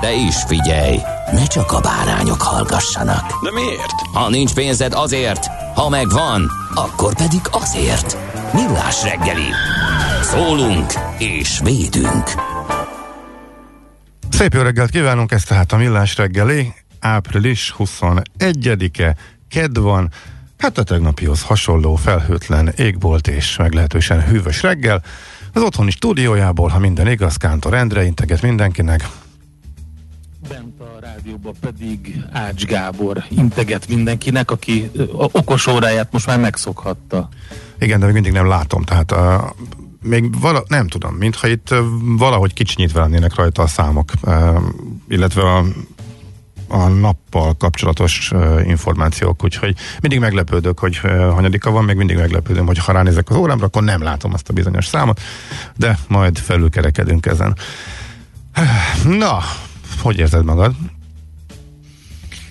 De is figyelj, ne csak a bárányok hallgassanak. De miért? Ha nincs pénzed azért, ha megvan, akkor pedig azért. Millás reggeli. Szólunk és védünk. Szép jó reggelt kívánunk, ez tehát a Millás reggeli, április 21-e, kedd van, hát a tegnapihoz hasonló felhőtlen égbolt és meglehetősen hűvös reggel. Az otthoni stúdiójából, ha minden igaz, Kántor Endre integet mindenkinek. Bent a rádióban pedig Ács Gábor integet mindenkinek, aki okos óráját most már megszokhatta. Igen, de még mindig nem látom, tehát uh, még vala, nem tudom, mintha itt uh, valahogy kicsinyítve lennének rajta a számok, uh, illetve a, a nappal kapcsolatos uh, információk, úgyhogy mindig meglepődök, hogy uh, hanyadika van, még mindig meglepődöm, hogy ha ránézek az órámra, akkor nem látom azt a bizonyos számot, de majd felülkerekedünk ezen. Na, hogy érzed magad?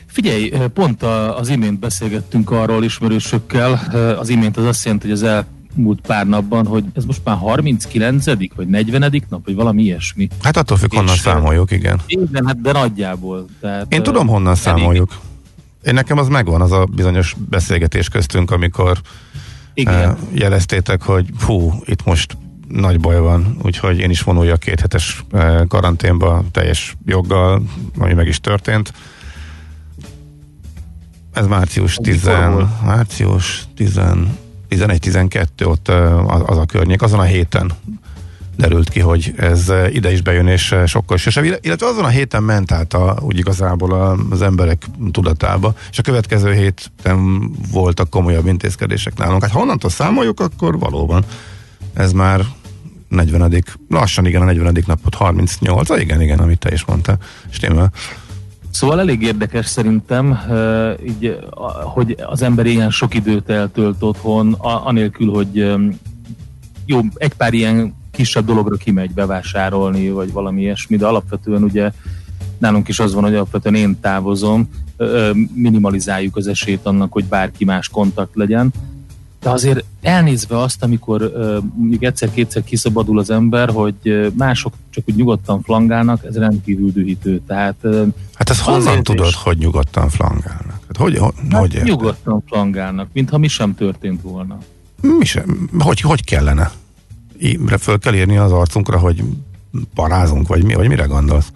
Figyelj, pont az imént beszélgettünk arról ismerősökkel, az imént az azt jelenti, hogy az elmúlt pár napban, hogy ez most már 39 vagy 40 nap, vagy valami ilyesmi. Hát attól függ, honnan És, számoljuk, igen. Igen, hát de nagyjából. Tehát, Én tudom, honnan elég- számoljuk. Én nekem az megvan, az a bizonyos beszélgetés köztünk, amikor Igen. jeleztétek, hogy hú, itt most nagy baj van, úgyhogy én is vonuljak két hetes eh, karanténba teljes joggal, ami meg is történt. Ez március Ez 10, mikor volt? március 10, 11-12, ott eh, az, a környék, azon a héten derült ki, hogy ez eh, ide is bejön, és sokkal sosem. Illetve azon a héten ment át a, úgy igazából a, az emberek tudatába, és a következő héten voltak komolyabb intézkedések nálunk. Hát ha onnantól számoljuk, akkor valóban ez már 40 lassan igen, a 40 napot 38, ah, igen, igen, amit te is mondtál, stimmel. Szóval elég érdekes szerintem, így, hogy az ember ilyen sok időt eltölt otthon, anélkül, hogy jó, egy pár ilyen kisebb dologra kimegy bevásárolni, vagy valami ilyesmi, de alapvetően ugye nálunk is az van, hogy alapvetően én távozom, minimalizáljuk az esélyt annak, hogy bárki más kontakt legyen. De azért elnézve azt, amikor ö, mondjuk egyszer-kétszer kiszabadul az ember, hogy ö, mások csak úgy nyugodtan flangálnak, ez rendkívül dühítő. Tehát ö, Hát Az honnan érzés. tudod, hogy nyugodtan flangálnak? Hát hogy, hogy, hát hogy érted? nyugodtan flangálnak, mintha mi sem történt volna. Mi sem, hogy, hogy kellene? Ímre föl kell írni az arcunkra, hogy parázunk, vagy mi, vagy mire gondolsz?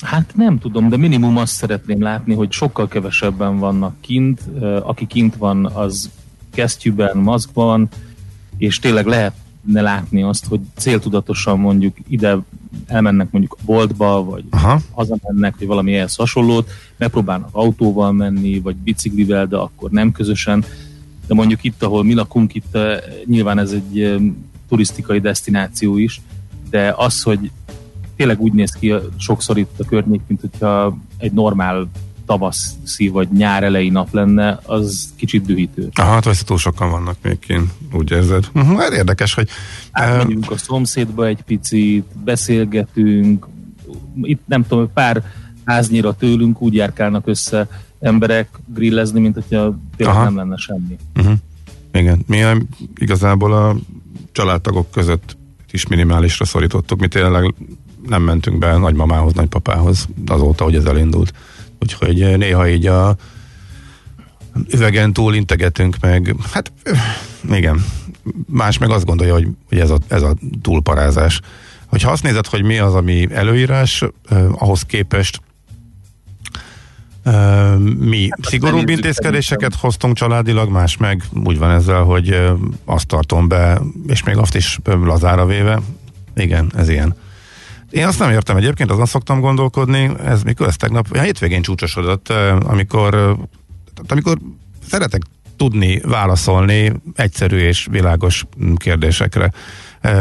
Hát nem tudom, de minimum azt szeretném látni, hogy sokkal kevesebben vannak kint. Aki kint van, az kesztyűben, maszkban, és tényleg lehetne látni azt, hogy céltudatosan mondjuk ide elmennek mondjuk a boltba, vagy Aha. hazamennek, vagy valami ehhez hasonlót, megpróbálnak autóval menni, vagy biciklivel, de akkor nem közösen. De mondjuk itt, ahol mi lakunk, itt eh, nyilván ez egy eh, turisztikai destináció is, de az, hogy tényleg úgy néz ki sokszor itt a környék, mint hogyha egy normál tavaszi vagy nyár elejé nap lenne, az kicsit dühítő. Aha, hát hogy túl sokan vannak még kint, úgy érzed. Uh-huh, hát érdekes, hogy Átmegyünk a szomszédba egy picit, beszélgetünk, itt nem tudom, pár háznyira tőlünk úgy járkálnak össze emberek grillezni, mint hogyha tényleg Aha. nem lenne semmi. uh-huh. igen, mi a- igazából a családtagok között is minimálisra szorítottuk, mi tényleg nem mentünk be nagymamához, nagypapához azóta, hogy ez elindult. Úgyhogy eh, néha így a üvegen túl integetünk meg, hát igen, más meg azt gondolja, hogy, hogy ez, a, ez a túlparázás. Hogyha azt nézed, hogy mi az, ami előírás, eh, ahhoz képest Ö, mi Hát szigorúbb intézkedéseket hoztunk családilag, más meg úgy van ezzel, hogy ö, azt tartom be, és még azt is ö, lazára véve. Igen, ez ilyen. Én azt nem értem egyébként, azon szoktam gondolkodni, ez mikor ez tegnap, ja, hétvégén csúcsosodott, amikor, amikor szeretek tudni válaszolni egyszerű és világos kérdésekre,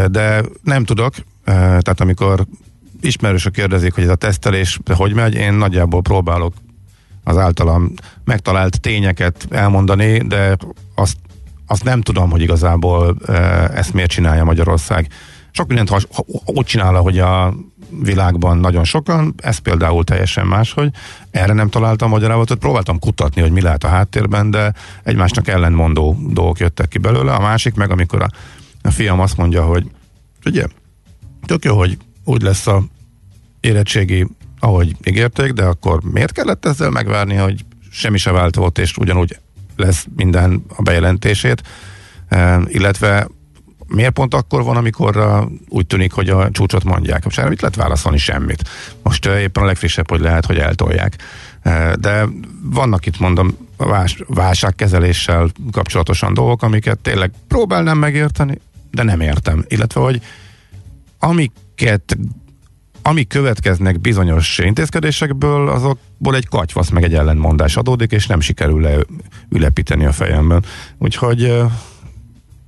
de nem tudok, tehát amikor ismerősök kérdezik, hogy ez a tesztelés hogy megy, én nagyjából próbálok az általam megtalált tényeket elmondani, de azt, azt nem tudom, hogy igazából ezt miért csinálja Magyarország. Sok mindent has, ha, úgy csinál, hogy a világban nagyon sokan, ez például teljesen máshogy. Erre nem találtam magyarázatot, próbáltam kutatni, hogy mi lehet a háttérben, de egymásnak ellentmondó dolgok jöttek ki belőle. A másik meg, amikor a, a fiam azt mondja, hogy ugye, tök jó, hogy úgy lesz a érettségi, ahogy ígérték, de akkor miért kellett ezzel megvárni, hogy semmi se változott, és ugyanúgy lesz minden a bejelentését, e, illetve miért pont akkor van, amikor uh, úgy tűnik, hogy a csúcsot mondják? Most erre mit lehet válaszolni? Semmit. Most uh, éppen a legfrissebb, hogy lehet, hogy eltolják. Uh, de vannak itt, mondom, vás, válságkezeléssel kapcsolatosan dolgok, amiket tényleg próbálnám megérteni, de nem értem. Illetve, hogy amiket amik következnek bizonyos intézkedésekből, azokból egy katyvasz meg egy ellentmondás adódik, és nem sikerül le ülepíteni a fejemben. Úgyhogy uh,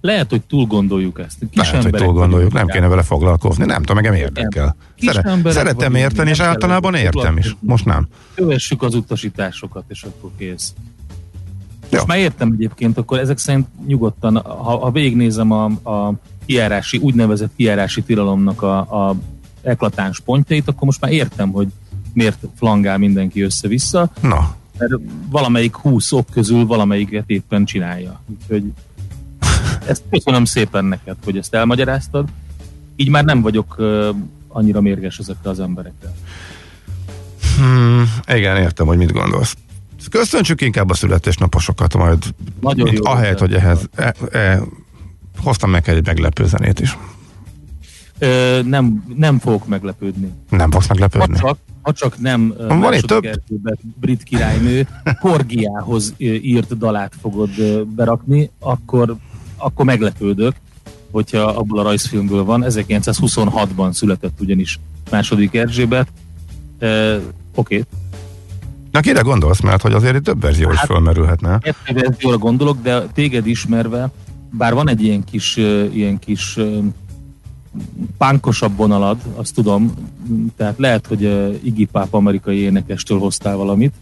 Lehet, hogy túl gondoljuk ezt. Kis lehet, hogy túl gondoljuk, nem kéne vele foglalkozni. Nem tudom, engem érdekel. Szere- szeretem érteni, és általában értem is. Most nem. Kövessük az utasításokat, és akkor kész. Jó. Most már értem egyébként, akkor ezek szerint nyugodtan, ha, ha végignézem a, a kiárási, úgynevezett kiárási tilalomnak a, a eklatáns pontjait, akkor most már értem, hogy miért flangál mindenki össze-vissza, Na, mert valamelyik húsz ok közül valamelyiket éppen csinálja. Úgyhogy ezt köszönöm szépen neked, hogy ezt elmagyaráztad. Így már nem vagyok uh, annyira mérges ezekre az emberekre. hmm, igen, értem, hogy mit gondolsz. Köszöntsük inkább a születésnaposokat, majd Nagyon mint jó ahelyett, hogy ehhez e, e, hoztam meg egy meglepő zenét is. Ö, nem, nem fogok meglepődni. Nem fogsz Ha meglepődni? csak, ha csak nem Van második több? Erzsébet brit királynő Korgiához írt dalát fogod berakni, akkor, akkor meglepődök, hogyha abból a rajzfilmből van. 1926-ban született ugyanis második Erzsébet. Ö, Oké, okay. Na kire gondolsz, mert hogy azért itt több verzió is Hát- fölmerülhetne. Ettől verzióra gondolok, de téged ismerve, bár van egy ilyen kis, ilyen kis pánkosabb vonalad, azt tudom, tehát lehet, hogy Iggy Pop amerikai énekestől hoztál valamit,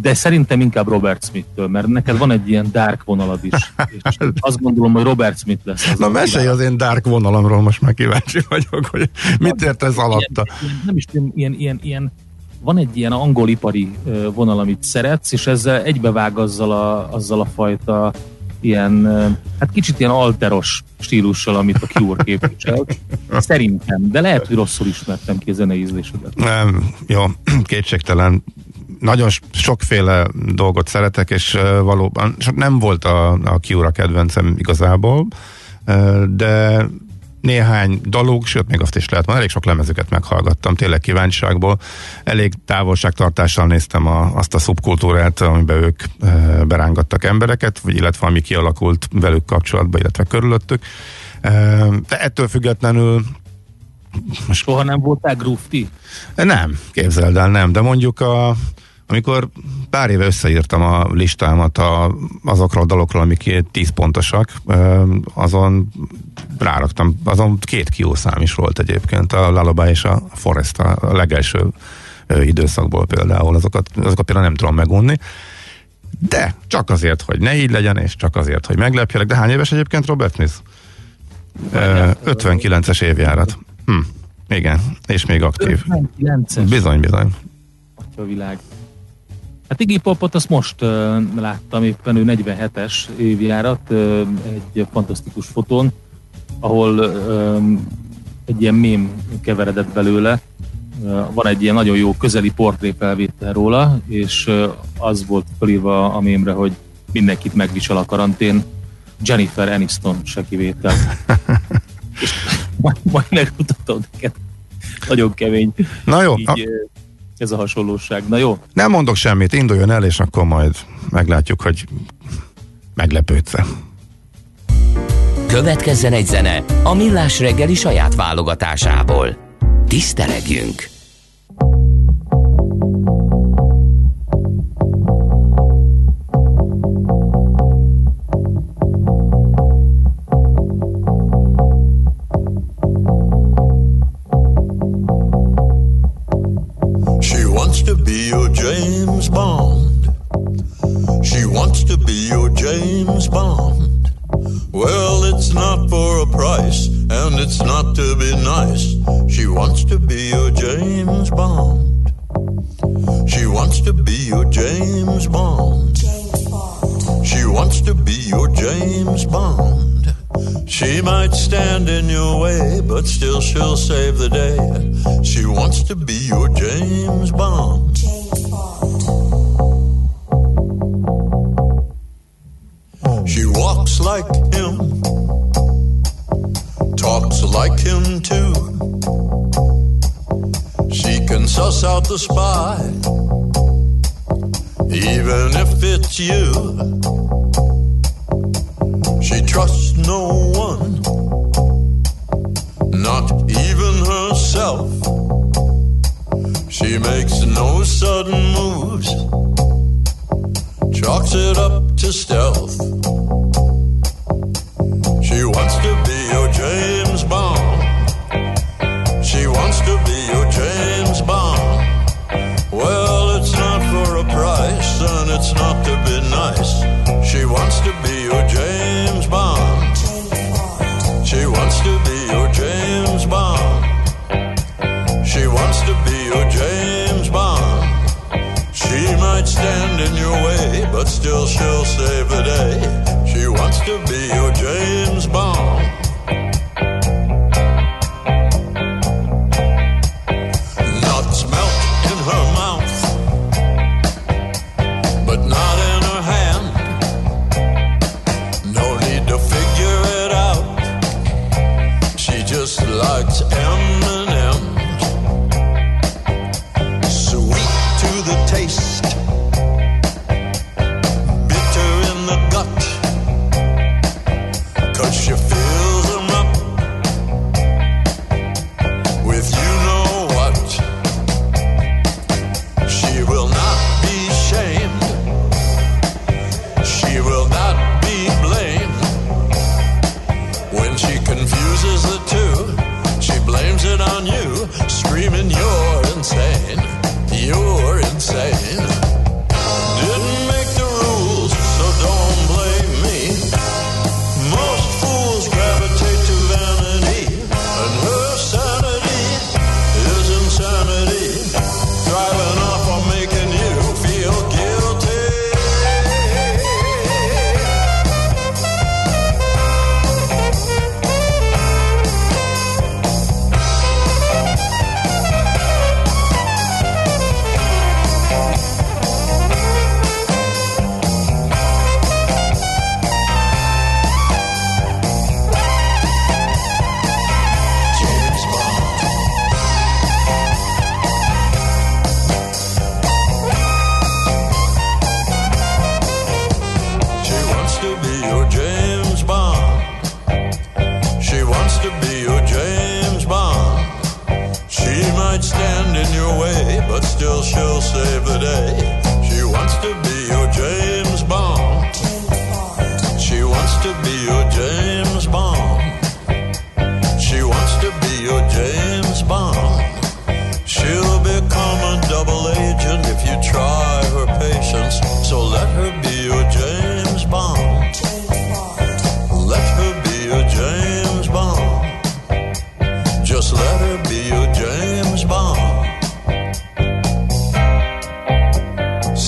de szerintem inkább Robert Smith-től, mert neked van egy ilyen dark vonalad is. És azt gondolom, hogy Robert Smith lesz. Az Na mesélj az én dark vonalamról, most már kíváncsi vagyok, hogy mit ért ez alatta. Ilyen, ilyen, nem is tudom, ilyen, ilyen, ilyen, van egy ilyen angol ipari vonal, amit szeretsz, és ezzel egybevág azzal a, azzal a fajta ilyen, hát kicsit ilyen alteros stílussal, amit a Cure képvisel. Szerintem, de lehet, hogy rosszul ismertem ki a zenei ízlésedet. Nem, jó, kétségtelen. Nagyon sokféle dolgot szeretek, és valóban so- nem volt a, a Cure kedvencem igazából, de néhány daluk, sőt még azt is lehet mondani, elég sok lemezüket meghallgattam, tényleg kíváncsiságból. Elég távolságtartással néztem a, azt a szubkultúrát, amiben ők uh, berángattak embereket, vagy illetve ami kialakult velük kapcsolatban, illetve körülöttük. Uh, de ettől függetlenül Soha nem voltál grufti? nem, képzeld el, nem, de mondjuk a, amikor pár éve összeírtam a listámat a, azokról a dalokról, amik 10 pontosak, azon ráraktam, azon két kiószám is volt egyébként, a Lullaby és a Forest a a legelső időszakból például, azokat, azokat például nem tudom megunni. De csak azért, hogy ne így legyen, és csak azért, hogy meglepjelek. De hány éves egyébként Robert Smith? Ö, 59-es évjárat. Hm. Igen, és még aktív. 59-es. Bizony, bizony. Atya világ. Hát Iggy Popot azt most uh, láttam, éppen ő 47-es évjárat, uh, egy fantasztikus fotón, ahol uh, egy ilyen mém keveredett belőle. Uh, van egy ilyen nagyon jó közeli portréfelvétel róla, és uh, az volt felírva a mémre, hogy mindenkit megvisel a karantén, Jennifer Aniston se kivétel. és majd, majd megmutatom neked. Nagyon kemény. Na jó, Így, a, ez a hasonlóság. Na jó? Nem mondok semmit, induljon el, és akkor majd meglátjuk, hogy meglepődsz Következzen egy zene a Millás reggeli saját válogatásából. Tisztelegjünk! Bond. She wants to be your James Bond. Well, it's not for a price, and it's not to be nice. She wants to be your James Bond. She wants to be your James Bond. She wants to be your James Bond. She might stand in your way, but still she'll save the day. She wants to be your James Bond. James She walks like him, talks like him too. She can suss out the spy, even if it's you. She trusts no one, not even herself. She makes no sudden moves, chalks it up to stealth. be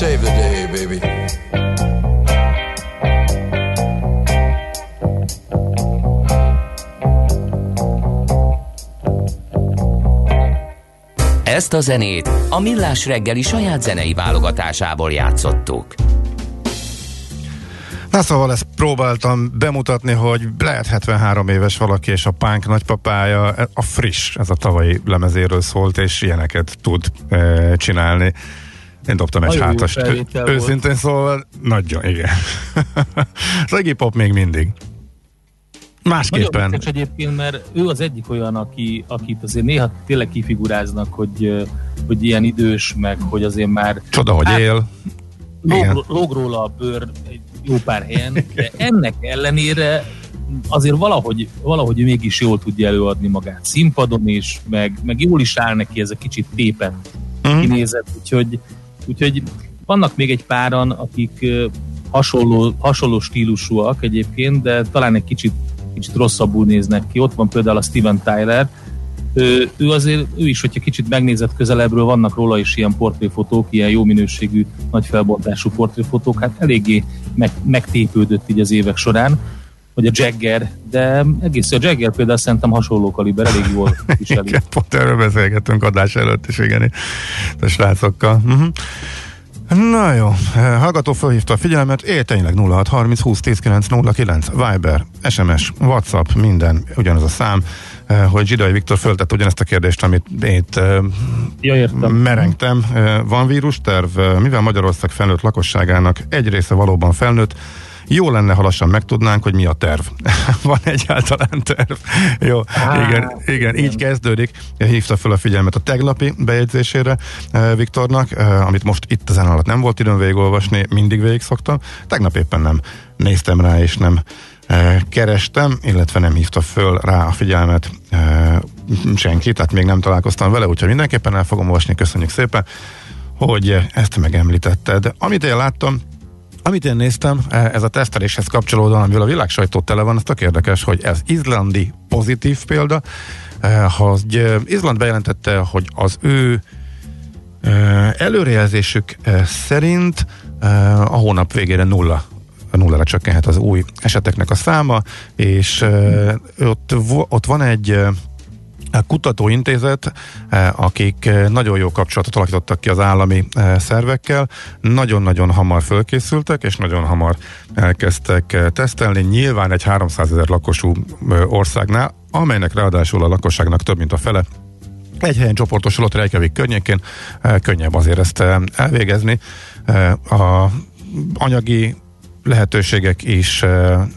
save the day, baby. Ezt a zenét a Millás reggeli saját zenei válogatásából játszottuk. Na szóval ezt próbáltam bemutatni, hogy lehet 73 éves valaki, és a pánk nagypapája, a friss, ez a tavalyi lemezéről szólt, és ilyeneket tud e, csinálni. Én dobtam egy hátast. Őszintén szóval, nagyon, igen. Iggy Pop még mindig. Másképpen. Nagyon egyébként, mert ő az egyik olyan, aki, akit azért néha tényleg kifiguráznak, hogy, hogy ilyen idős, meg hogy azért már... Csoda, hogy hát, él. Lóg, lóg róla a bőr egy jó pár helyen, de ennek ellenére azért valahogy, valahogy mégis jól tudja előadni magát színpadon is, meg, meg jól is áll neki ez a kicsit tépen uh-huh. kinézet, úgyhogy, úgyhogy vannak még egy páran, akik hasonló, hasonló stílusúak egyébként, de talán egy kicsit, kicsit rosszabbul néznek ki. Ott van például a Steven Tyler, ő, ő azért, ő is, hogyha kicsit megnézett közelebbről, vannak róla is ilyen portréfotók, ilyen jó minőségű, nagy felbontású portréfotók, hát eléggé meg, megtépődött így az évek során, vagy a Jagger, de egész a Jagger például szerintem hasonló kaliber, elég jól viseli. igen, pont erről beszélgettünk adás előtt is, igen, a srácokkal. Uh-huh. Na jó, hallgató felhívta a figyelmet, él tényleg 0630 20 10 9 09, Viber, SMS, WhatsApp, minden ugyanaz a szám. Eh, hogy Zsidai Viktor föltett ugyanezt a kérdést, amit én eh, ja, merengtem. Eh, van vírusterv, mivel Magyarország felnőtt lakosságának egy része valóban felnőtt, jó lenne, ha lassan megtudnánk, hogy mi a terv. Van egyáltalán terv. Jó, Á, igen, igen, így kezdődik. Hívta fel a figyelmet a teglapi bejegyzésére Viktornak, amit most itt ezen alatt nem volt időm végigolvasni, mindig végig szoktam. Tegnap éppen nem néztem rá, és nem kerestem, illetve nem hívta föl rá a figyelmet senki, tehát még nem találkoztam vele, úgyhogy mindenképpen el fogom olvasni, köszönjük szépen, hogy ezt megemlítetted. Amit én láttam, amit én néztem, ez a teszteléshez kapcsolódóan, amivel a világ sajtó tele van, az tök érdekes, hogy ez izlandi pozitív példa, hogy Izland bejelentette, hogy az ő előrejelzésük szerint a hónap végére nulla nullára csökkenhet az új eseteknek a száma, és ott, ott van egy kutatóintézet, akik nagyon jó kapcsolatot alakítottak ki az állami szervekkel, nagyon-nagyon hamar fölkészültek, és nagyon hamar elkezdtek tesztelni, nyilván egy 300 ezer lakosú országnál, amelynek ráadásul a lakosságnak több mint a fele egy helyen csoportosulott Reykjavik környékén, könnyebb azért ezt elvégezni. A anyagi lehetőségek is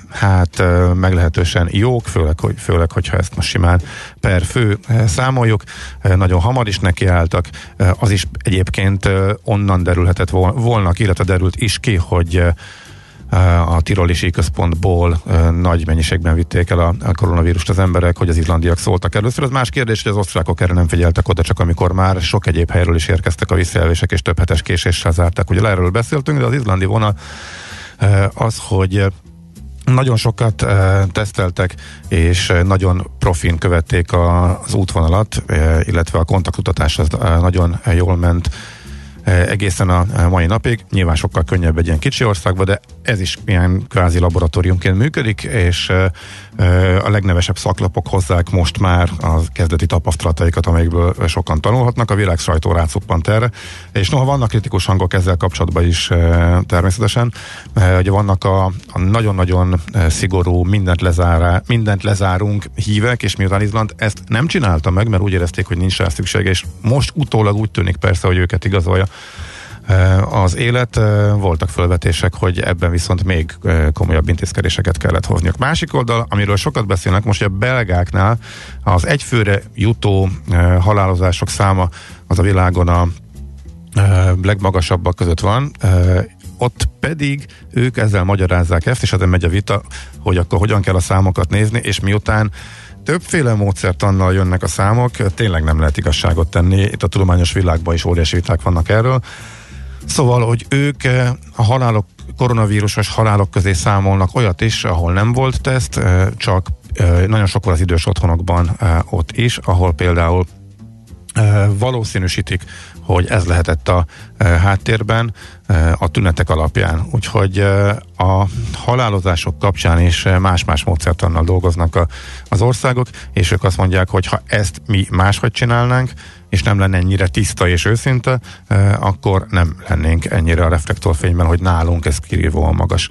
hát meglehetősen jók, főleg, hogy, főleg hogyha ezt most simán per fő számoljuk. Nagyon hamar is nekiálltak. Az is egyébként onnan derülhetett volna, illetve derült is ki, hogy a tirolisi központból nagy mennyiségben vitték el a, koronavírust az emberek, hogy az izlandiak szóltak először. Az más kérdés, hogy az osztrákok erre nem figyeltek oda, csak amikor már sok egyéb helyről is érkeztek a visszajelzések, és több hetes késéssel zárták. Ugye erről beszéltünk, de az izlandi vonal az, hogy nagyon sokat teszteltek, és nagyon profin követték az útvonalat, illetve a kontaktutatás az nagyon jól ment egészen a mai napig. Nyilván sokkal könnyebb egy ilyen kicsi országban, de ez is ilyen kvázi laboratóriumként működik, és a legnevesebb szaklapok hozzák most már a kezdeti tapasztalataikat, amelyekből sokan tanulhatnak. A világ sajtó rácuppant erre, és noha vannak kritikus hangok ezzel kapcsolatban is természetesen, ugye vannak a, a nagyon-nagyon szigorú, mindent, lezárá, mindent lezárunk hívek, és miután Izland ezt nem csinálta meg, mert úgy érezték, hogy nincs rá szüksége, és most utólag úgy tűnik persze, hogy őket igazolja az élet. Voltak felvetések, hogy ebben viszont még komolyabb intézkedéseket kellett A Másik oldal, amiről sokat beszélnek, most a belgáknál az egyfőre jutó halálozások száma az a világon a legmagasabbak között van, ott pedig ők ezzel magyarázzák ezt, és ezen megy a vita, hogy akkor hogyan kell a számokat nézni, és miután többféle módszertannal jönnek a számok, tényleg nem lehet igazságot tenni, itt a tudományos világban is óriási viták vannak erről, Szóval, hogy ők eh, a halálok, koronavírusos halálok közé számolnak olyat is, ahol nem volt teszt, eh, csak eh, nagyon sok az idős otthonokban ott is, ahol például valószínűsítik, hogy ez lehetett a háttérben a tünetek alapján. Úgyhogy a halálozások kapcsán is más-más módszertannal dolgoznak a, az országok, és ők azt mondják, hogy ha ezt mi máshogy csinálnánk, és nem lenne ennyire tiszta és őszinte, akkor nem lennénk ennyire a reflektorfényben, hogy nálunk ez kirívóan magas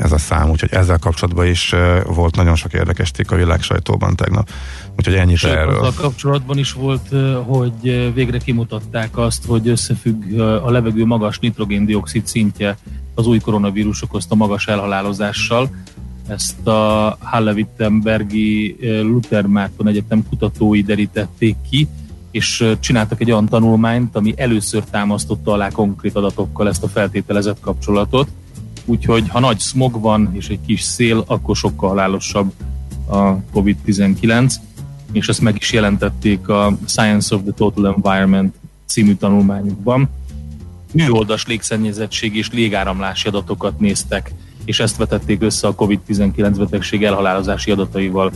ez a szám, úgyhogy ezzel kapcsolatban is volt nagyon sok érdekes cikk a világ sajtóban tegnap. Úgyhogy ennyit Sőt, erről. A kapcsolatban is volt, hogy végre kimutatták azt, hogy összefügg a levegő magas nitrogéndioxid szintje az új koronavírus okozta magas elhalálozással. Ezt a Halle-Wittenbergi Luther Márton Egyetem kutatói derítették ki, és csináltak egy olyan tanulmányt, ami először támasztotta alá konkrét adatokkal ezt a feltételezett kapcsolatot. Úgyhogy ha nagy smog van és egy kis szél, akkor sokkal halálosabb a COVID-19, és ezt meg is jelentették a Science of the Total Environment című tanulmányukban. Műoldas légszennyezettség és légáramlási adatokat néztek, és ezt vetették össze a COVID-19 betegség elhalálozási adataival.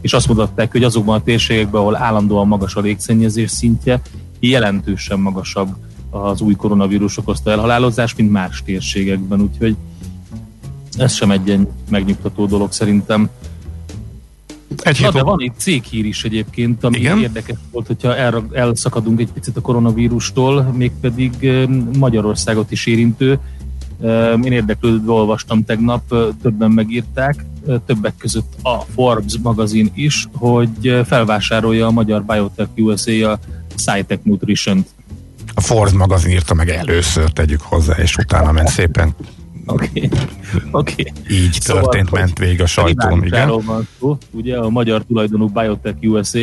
És azt mutatták, hogy azokban a térségekben, ahol állandóan magas a légszennyezés szintje, jelentősen magasabb az új koronavírus okozta elhalálozás, mint más térségekben, úgyhogy ez sem egy megnyugtató dolog szerintem. Egy Na, de van egy céghír is egyébként, ami Igen? érdekes volt, hogyha el, elszakadunk egy picit a koronavírustól, mégpedig Magyarországot is érintő. Én érdeklődve olvastam tegnap, többen megírták, többek között a Forbes magazin is, hogy felvásárolja a magyar Biotech USA a SciTech Nutrition-t. A Forbes magazin írta meg először, tegyük hozzá, és utána ment szépen Oké. Okay. Okay. Így szóval, történt, ment végig a sajtón, igen. Van szó, ugye a magyar tulajdonú Biotech USA,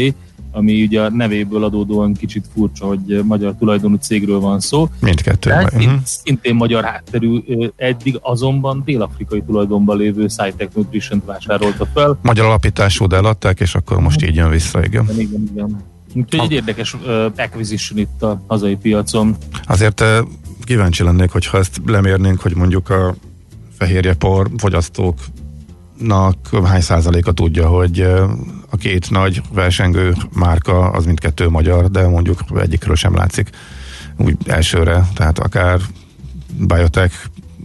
ami ugye a nevéből adódóan kicsit furcsa, hogy magyar tulajdonú cégről van szó. Mindkettő. Uh-huh. Szintén magyar hátterű, eddig azonban dél-afrikai tulajdonban lévő SciTech Nutrition-t vásárolta fel. Magyar alapítású, de eladták, és akkor most így jön vissza, igen. Igen, igen. igen. Úgyhogy egy érdekes uh, acquisition itt a hazai piacon. Azért uh, kíváncsi lennék, hogyha ezt lemérnénk, hogy mondjuk a fehérjepor fogyasztóknak hány százaléka tudja, hogy a két nagy versengő márka az mindkettő magyar, de mondjuk egyikről sem látszik úgy elsőre, tehát akár Biotech,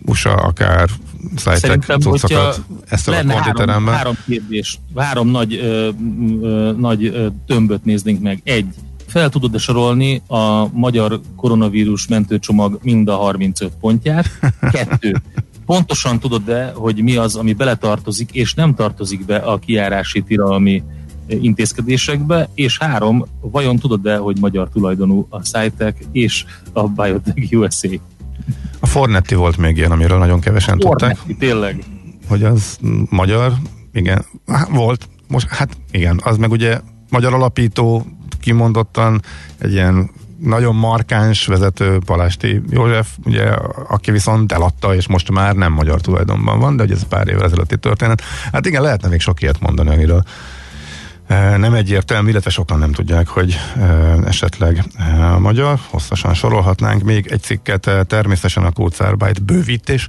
USA, akár Szerintem, hogyha ezt a három, három kérdés, három nagy, ö, ö, nagy ö, tömböt néznénk meg. Egy, fel tudod-e sorolni a magyar koronavírus mentőcsomag mind a 35 pontját? Kettő, pontosan tudod-e, hogy mi az, ami beletartozik, és nem tartozik be a kiárási tiralmi intézkedésekbe, és három, vajon tudod-e, hogy magyar tulajdonú a SciTech és a Biotech USA? A Fornetti volt még ilyen, amiről nagyon kevesen Fornetti, tudták. tényleg. Hogy az magyar, igen, volt, most, hát igen, az meg ugye magyar alapító, kimondottan egy ilyen nagyon markáns vezető Palásti József, ugye, aki viszont eladta, és most már nem magyar tulajdonban van, de ugye ez pár évvel ezelőtti történet. Hát igen, lehetne még sok ilyet mondani, amiről nem egyértelmű, illetve sokan nem tudják, hogy esetleg a magyar, hosszasan sorolhatnánk még egy cikket, természetesen a Kócárbájt bővítés,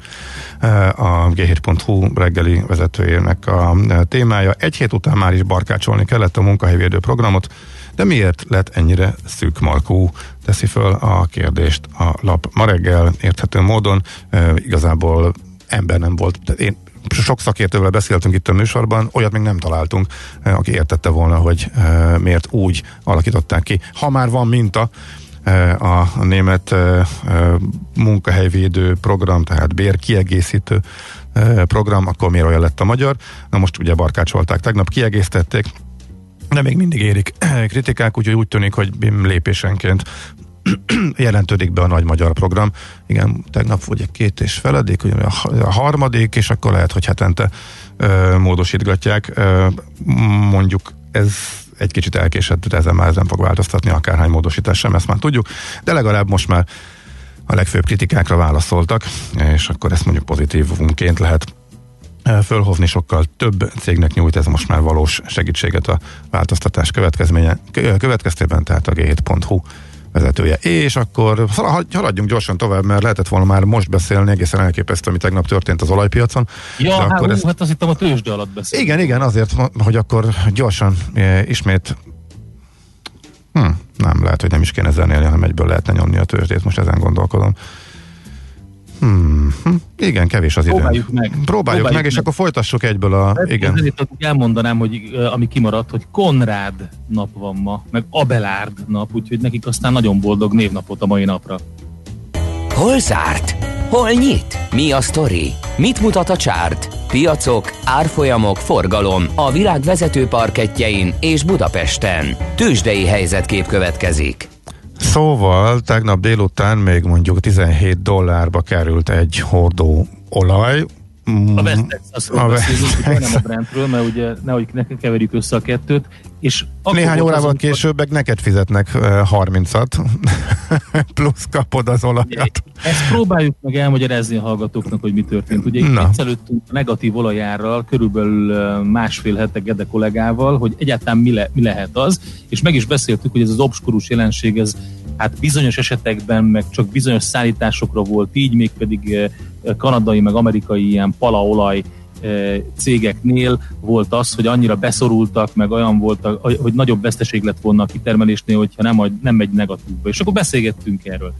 a g7.hu reggeli vezetőjének a témája. Egy hét után már is barkácsolni kellett a munkahelyvédő programot, de miért lett ennyire szűk markú? Teszi föl a kérdést a lap ma reggel érthető módon. Igazából ember nem volt. Én sok szakértővel beszéltünk itt a műsorban, olyat még nem találtunk, aki értette volna, hogy miért úgy alakították ki. Ha már van minta, a német munkahelyvédő program, tehát bérkiegészítő program, akkor miért olyan lett a magyar? Na most ugye barkácsolták, tegnap kiegészítették, de még mindig érik kritikák, úgyhogy úgy tűnik, hogy lépésenként jelentődik be a nagy magyar program. Igen, tegnap egy két és feledik, ugye a harmadik, és akkor lehet, hogy hetente ö, módosítgatják. Ö, mondjuk ez egy kicsit elkésett, de ezen már ez nem fog változtatni akárhány módosítás sem, ezt már tudjuk, de legalább most már a legfőbb kritikákra válaszoltak, és akkor ezt mondjuk pozitívunként lehet fölhovni sokkal több cégnek nyújt ez most már valós segítséget a változtatás következménye, következtében, tehát a g7.hu vezetője. És akkor haladjunk gyorsan tovább, mert lehetett volna már most beszélni, egészen elképesztő, ami tegnap történt az olajpiacon. Ja, hát, akkor ú, ez... hát azt hittem a tőzsde alatt beszél. Igen, igen, azért, hogy akkor gyorsan e, ismét hm, nem, lehet, hogy nem is kéne zenélni, hanem egyből lehetne nyomni a tőzsdét, most ezen gondolkodom. Hmm, hm, igen, kevés az idő. Próbáljuk meg. Próbáljuk, Próbáljuk meg, meg. és akkor folytassuk egyből a... Igen. Ezért akkor elmondanám, hogy ami kimaradt, hogy Konrád nap van ma, meg Abelárd nap, úgyhogy nekik aztán nagyon boldog névnapot a mai napra. Hol zárt? Hol nyit? Mi a sztori? Mit mutat a csárt? Piacok, árfolyamok, forgalom a világ vezető parketjein és Budapesten. Tősdei helyzetkép következik. Szóval tegnap délután még mondjuk 17 dollárba került egy hordó olaj. A West Texasról A beszélünk, ugye nem a Brentről, mert ugye nehogy ne keverjük össze a kettőt. És Néhány az, órával amikor- később meg neked fizetnek eh, 30-at, plusz kapod az olajat. Ezt próbáljuk meg elmagyarázni a hallgatóknak, hogy mi történt. Ugye Na. itt viccelődtünk a negatív olajárral körülbelül ö, másfél hete Gede kollégával, hogy egyáltalán mi, le, mi lehet az, és meg is beszéltük, hogy ez az obskurus jelenség, ez hát bizonyos esetekben, meg csak bizonyos szállításokra volt így, mégpedig ö, kanadai, meg amerikai ilyen palaolaj ö, cégeknél volt az, hogy annyira beszorultak, meg olyan voltak, hogy nagyobb veszteség lett volna a kitermelésnél, hogyha nem, nem megy negatívba. És akkor beszélgettünk erről.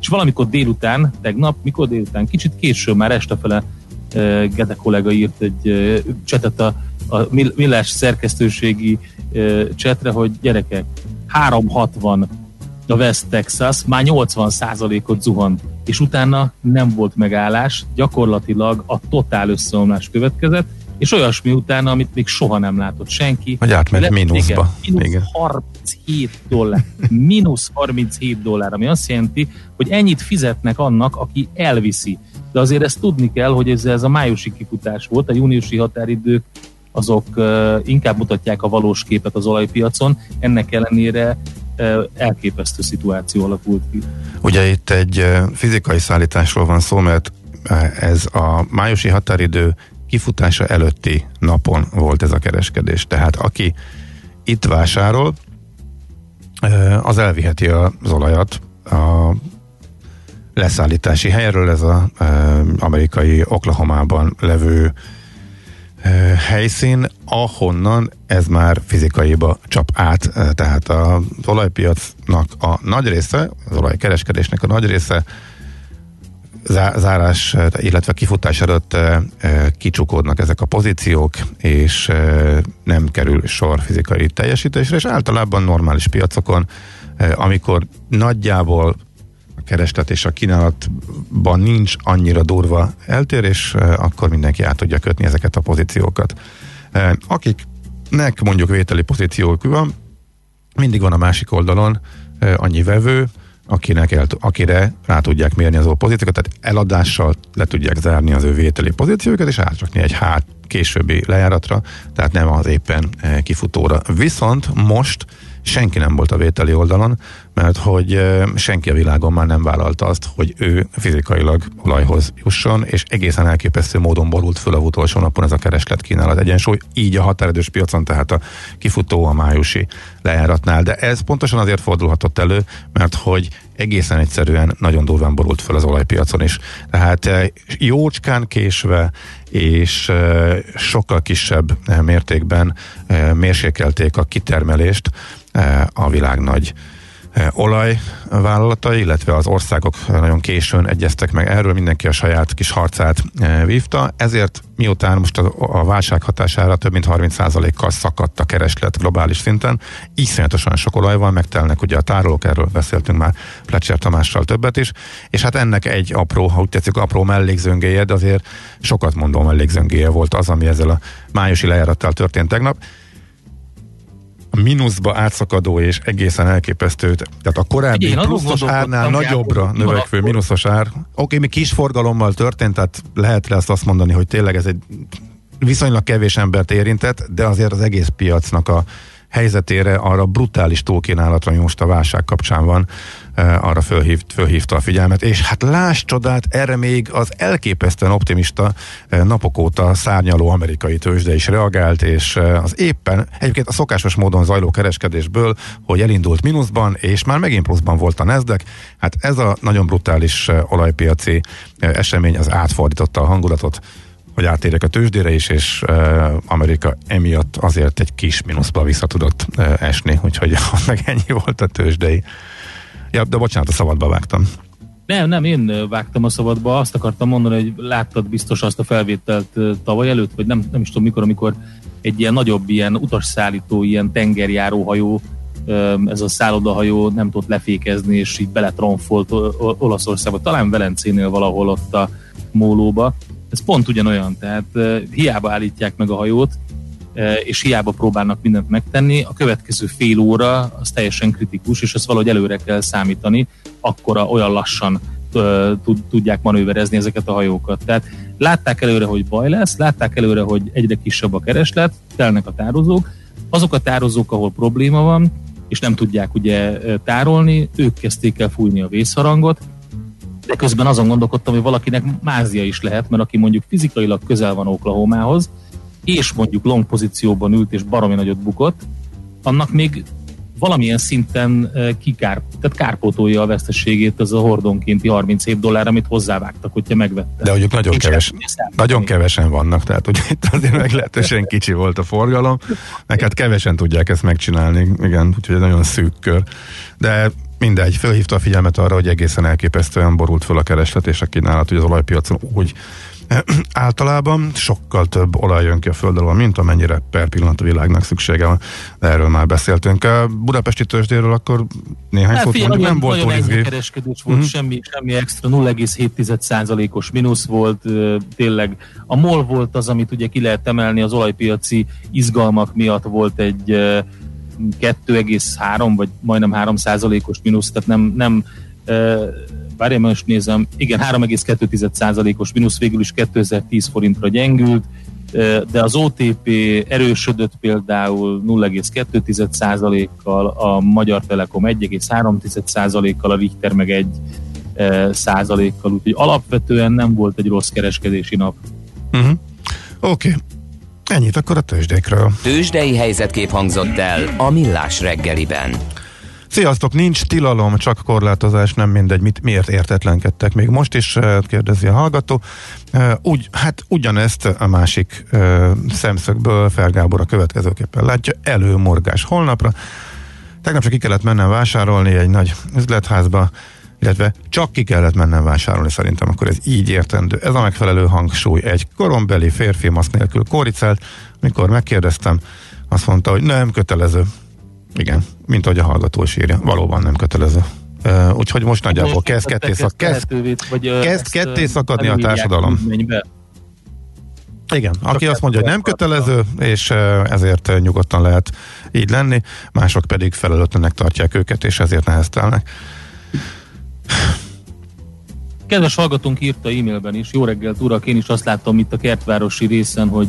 És valamikor délután, tegnap, mikor délután, kicsit később, már este fele uh, Gede kollega írt egy uh, csetet a, a Mill- Millás szerkesztőségi csetre, hogy gyerekek, 360 a West Texas, már 80%-ot zuhant, és utána nem volt megállás, gyakorlatilag a totál összeomlás következett, és olyasmi utána, amit még soha nem látott senki. Hogy átment mínuszba. Igen, mínusz Igen. 37 dollár. Mínusz 37 dollár, ami azt jelenti, hogy ennyit fizetnek annak, aki elviszi. De azért ezt tudni kell, hogy ez, ez a májusi kifutás volt, a júniusi határidők azok uh, inkább mutatják a valós képet az olajpiacon, ennek ellenére elképesztő szituáció alakult ki. Ugye itt egy fizikai szállításról van szó, mert ez a májusi határidő kifutása előtti napon volt ez a kereskedés. Tehát aki itt vásárol, az elviheti az olajat a leszállítási helyről, ez az amerikai Oklahomában levő helyszín, ahonnan ez már fizikaiba csap át, eh, tehát az olajpiacnak a nagy része, az olajkereskedésnek a nagy része zá- zárás, illetve kifutás előtt kicsukódnak ezek a pozíciók, és nem kerül sor fizikai teljesítésre, és általában normális piacokon, amikor nagyjából a kereslet és a kínálatban nincs annyira durva eltérés, akkor mindenki át tudja kötni ezeket a pozíciókat. Akiknek mondjuk vételi pozíciók van, mindig van a másik oldalon annyi vevő, akinek el, akire rá tudják mérni az ő pozíciókat, tehát eladással le tudják zárni az ő vételi pozíciókat, és átrakni egy hát későbbi lejáratra, tehát nem az éppen kifutóra. Viszont most senki nem volt a vételi oldalon, mert hogy senki a világon már nem vállalta azt, hogy ő fizikailag olajhoz jusson, és egészen elképesztő módon borult föl a utolsó napon ez a kereslet kínálat egyensúly, így a határidős piacon, tehát a kifutó a májusi lejáratnál. De ez pontosan azért fordulhatott elő, mert hogy egészen egyszerűen nagyon durván borult föl az olajpiacon is. Tehát eh, jócskán késve és sokkal kisebb eh, mértékben eh, mérsékelték a kitermelést a világ nagy eh, olajvállalatai, illetve az országok nagyon későn egyeztek meg erről, mindenki a saját kis harcát eh, vívta, ezért miután most a, válság hatására több mint 30%-kal szakadt a kereslet globális szinten, iszonyatosan sok olaj van, megtelnek ugye a tárolók, erről beszéltünk már Plecser Tamással többet is, és hát ennek egy apró, ha úgy tetszik, apró mellékzöngéje, de azért sokat mondó mellékzöngéje volt az, ami ezzel a májusi lejárattal történt tegnap a mínuszba átszakadó és egészen elképesztő, tehát a korábbi én pluszos árnál nagyobbra növekvő mínuszos ár. Oké, mi kis forgalommal történt, tehát lehet lesz azt mondani, hogy tényleg ez egy viszonylag kevés embert érintett, de azért az egész piacnak a helyzetére, arra brutális túlkínálatra, ami most a válság kapcsán van, arra fölhívt, fölhívta a figyelmet, és hát láss csodát, erre még az elképesztően optimista napok óta szárnyaló amerikai tőzsde is reagált, és az éppen egyébként a szokásos módon zajló kereskedésből, hogy elindult mínuszban, és már megint pluszban volt a Nasdaq, hát ez a nagyon brutális olajpiaci esemény az átfordította a hangulatot, hogy átérjek a tőzsdére is, és uh, Amerika emiatt azért egy kis mínuszba vissza tudott uh, esni, úgyhogy meg ennyi volt a tőzsdei. Ja, de bocsánat, a szabadba vágtam. Nem, nem, én vágtam a szabadba, azt akartam mondani, hogy láttad biztos azt a felvételt tavaly előtt, vagy nem, nem is tudom mikor, amikor egy ilyen nagyobb ilyen utasszállító, ilyen tengerjáró hajó, ez a szállodahajó nem tudott lefékezni, és így beletronfolt Olaszországba, talán Velencénél valahol ott a mólóba. Ez pont ugyanolyan, tehát hiába állítják meg a hajót, és hiába próbálnak mindent megtenni, a következő fél óra az teljesen kritikus, és ezt valahogy előre kell számítani, akkora olyan lassan tudják manőverezni ezeket a hajókat. Tehát látták előre, hogy baj lesz, látták előre, hogy egyre kisebb a kereslet, telnek a tározók, azok a tározók, ahol probléma van, és nem tudják ugye tárolni, ők kezdték el fújni a vészharangot, de közben azon gondolkodtam, hogy valakinek mázia is lehet, mert aki mondjuk fizikailag közel van Oklahomához, és mondjuk long pozícióban ült és baromi nagyot bukott, annak még valamilyen szinten kikár, tehát kárpótolja a veszteségét az a hordonkénti 37 dollár, amit hozzávágtak, hogyha megvette. De mondjuk nagyon, keves, nagyon kevesen vannak, tehát hogy itt azért meglehetősen kicsi volt a forgalom, meg hát kevesen tudják ezt megcsinálni, igen, úgyhogy nagyon szűk kör. De mindegy, felhívta a figyelmet arra, hogy egészen elképesztően borult föl a kereslet és a kínálat, hogy az olajpiacon úgy általában sokkal több olaj jön ki a földről, mint amennyire per pillanat a világnak szüksége van. De erről már beszéltünk. A budapesti tőzsdéről akkor néhány hát, szót mondjuk nem volt nagyon kereskedés volt, uh-huh. semmi, semmi extra, 0,7%-os mínusz volt, tényleg a MOL volt az, amit ugye ki lehet emelni, az olajpiaci izgalmak miatt volt egy 2,3 vagy majdnem 3 os mínusz, tehát nem, nem várjál, most nézem, igen, 3,2%-os mínusz végül is 2010 forintra gyengült, de az OTP erősödött például 0,2%-kal, a Magyar Telekom 1,3%-kal, a Richter meg 1 százalékkal, úgyhogy alapvetően nem volt egy rossz kereskedési nap. Uh-huh. Oké, okay. Ennyit akkor a tőzsdékről. Tőzsdei helyzetkép hangzott el a Millás reggeliben. Sziasztok, nincs tilalom, csak korlátozás, nem mindegy, mit, miért értetlenkedtek még most is, eh, kérdezi a hallgató. Eh, úgy, hát ugyanezt a másik uh, szemszögből Fergábor a következőképpen látja, előmorgás holnapra. Tegnap csak ki kellett mennem vásárolni egy nagy üzletházba, illetve csak ki kellett mennem vásárolni szerintem, akkor ez így értendő. Ez a megfelelő hangsúly. Egy korombeli férfi maszk nélkül kóricált, mikor megkérdeztem, azt mondta, hogy nem kötelező. Igen, mint ahogy a hallgató is írja. Valóban nem kötelező. Uh, úgyhogy most nagyjából kezd ketté, szak, kezd, kezd ketté szakadni a társadalom. Igen, aki azt mondja, hogy nem kötelező, és ezért nyugodtan lehet így lenni, mások pedig felelőtlenek tartják őket, és ezért neheztelnek. Kedves hallgatónk írta e-mailben is, jó reggelt urak, én is azt láttam itt a kertvárosi részen, hogy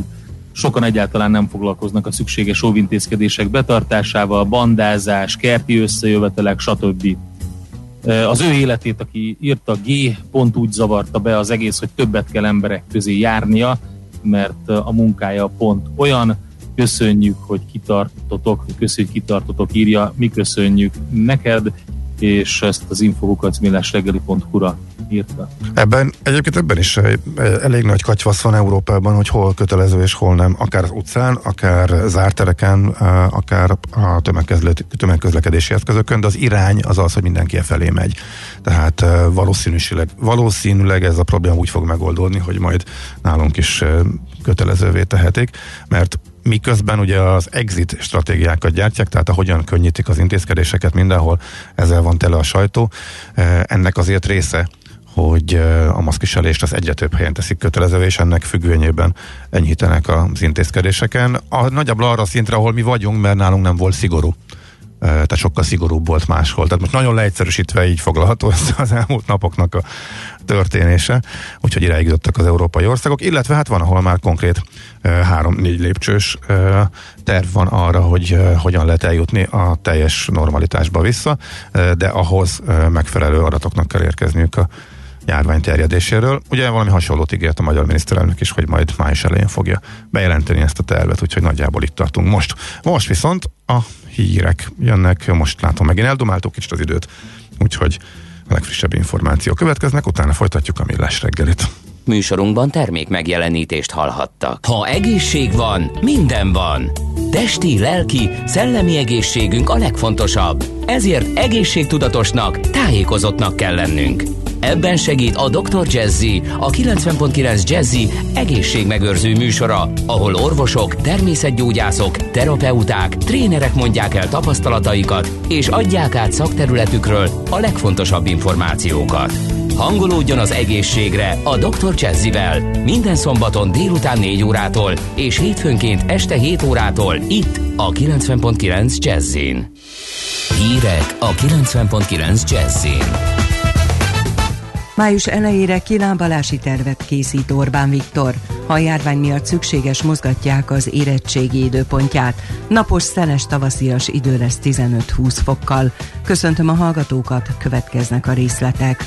sokan egyáltalán nem foglalkoznak a szükséges óvintézkedések betartásával, bandázás, kerti összejövetelek, stb. Az ő életét, aki írta G, pont úgy zavarta be az egész, hogy többet kell emberek közé járnia, mert a munkája pont olyan, köszönjük, hogy kitartotok, köszönjük, hogy kitartotok, írja, mi köszönjük neked, és ezt az infokukat millásreggeli.hu-ra írta. Ebben, egyébként ebben is eh, elég nagy katyvasz van Európában, hogy hol kötelező és hol nem, akár az utcán, akár zárt tereken, eh, akár a tömegközlekedési eszközökön, de az irány az az, hogy mindenki e felé megy. Tehát eh, valószínűleg, valószínűleg ez a probléma úgy fog megoldódni, hogy majd nálunk is kötelezővé tehetik, mert miközben ugye az exit stratégiákat gyártják, tehát a hogyan könnyítik az intézkedéseket mindenhol, ezzel van tele a sajtó. Ennek azért része hogy a maszkviselést az egyre több helyen teszik kötelezővé, és ennek függvényében enyhítenek az intézkedéseken. A, nagyjából arra a szintre, ahol mi vagyunk, mert nálunk nem volt szigorú tehát sokkal szigorúbb volt máshol. Tehát most nagyon leegyszerűsítve így foglalható az elmúlt napoknak a történése, úgyhogy iráig jutottak az európai országok, illetve hát van, ahol már konkrét három-négy lépcsős terv van arra, hogy hogyan lehet eljutni a teljes normalitásba vissza, de ahhoz megfelelő adatoknak kell érkezniük a járvány terjedéséről. Ugye valami hasonlót ígért a magyar miniszterelnök is, hogy majd május elején fogja bejelenteni ezt a tervet, úgyhogy nagyjából itt tartunk most. Most viszont a hírek jönnek, most látom megint eldomáltuk kicsit az időt, úgyhogy a legfrissebb információ következnek, utána folytatjuk a millás reggelit. Műsorunkban termék megjelenítést hallhattak. Ha egészség van, minden van. Testi, lelki, szellemi egészségünk a legfontosabb. Ezért egészségtudatosnak, tájékozottnak kell lennünk. Ebben segít a Dr. Jazzy, a 90.9 Jazzy egészségmegőrző műsora, ahol orvosok, természetgyógyászok, terapeuták, trénerek mondják el tapasztalataikat, és adják át szakterületükről a legfontosabb információkat. Hangolódjon az egészségre a Dr. Jazzivel minden szombaton délután 4 órától és hétfőnként este 7 órától itt a 90.9 Jazzin. Hírek a 90.9 Jazzin. Május elejére kilábalási tervet készít Orbán Viktor. Ha a járvány miatt szükséges, mozgatják az érettségi időpontját. Napos, szeles, tavaszias idő lesz 15-20 fokkal. Köszöntöm a hallgatókat, következnek a részletek.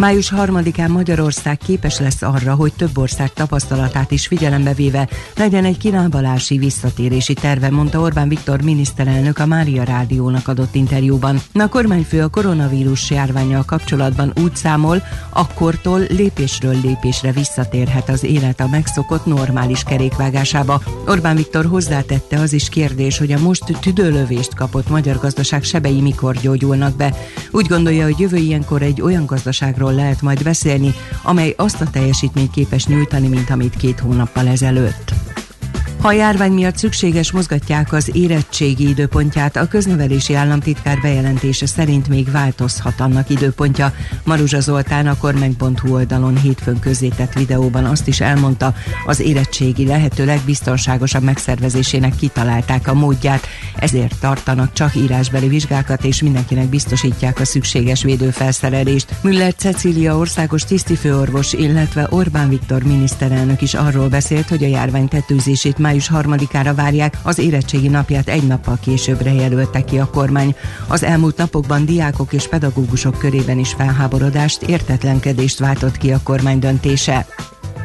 Május 3-án Magyarország képes lesz arra, hogy több ország tapasztalatát is figyelembe véve legyen egy kilábalási visszatérési terve, mondta Orbán Viktor miniszterelnök a Mária Rádiónak adott interjúban. A kormányfő a koronavírus járványjal kapcsolatban úgy számol, akkortól lépésről lépésre visszatérhet az élet a megszokott normális kerékvágásába. Orbán Viktor hozzátette az is kérdés, hogy a most tüdőlövést kapott magyar gazdaság sebei mikor gyógyulnak be. Úgy gondolja, hogy jövő ilyenkor egy olyan gazdaságról arról lehet majd beszélni, amely azt a teljesítményt képes nyújtani, mint amit két hónappal ezelőtt. Ha a járvány miatt szükséges, mozgatják az érettségi időpontját. A köznevelési államtitkár bejelentése szerint még változhat annak időpontja. Maruzsa Zoltán a kormány.hu oldalon hétfőn közzétett videóban azt is elmondta, az érettségi lehető legbiztonságosabb megszervezésének kitalálták a módját, ezért tartanak csak írásbeli vizsgákat, és mindenkinek biztosítják a szükséges védőfelszerelést. Müller Cecília országos tisztifőorvos, illetve Orbán Viktor miniszterelnök is arról beszélt, hogy a járvány tetőzését már május 3-ára várják, az érettségi napját egy nappal későbbre jelölte ki a kormány. Az elmúlt napokban diákok és pedagógusok körében is felháborodást, értetlenkedést váltott ki a kormány döntése.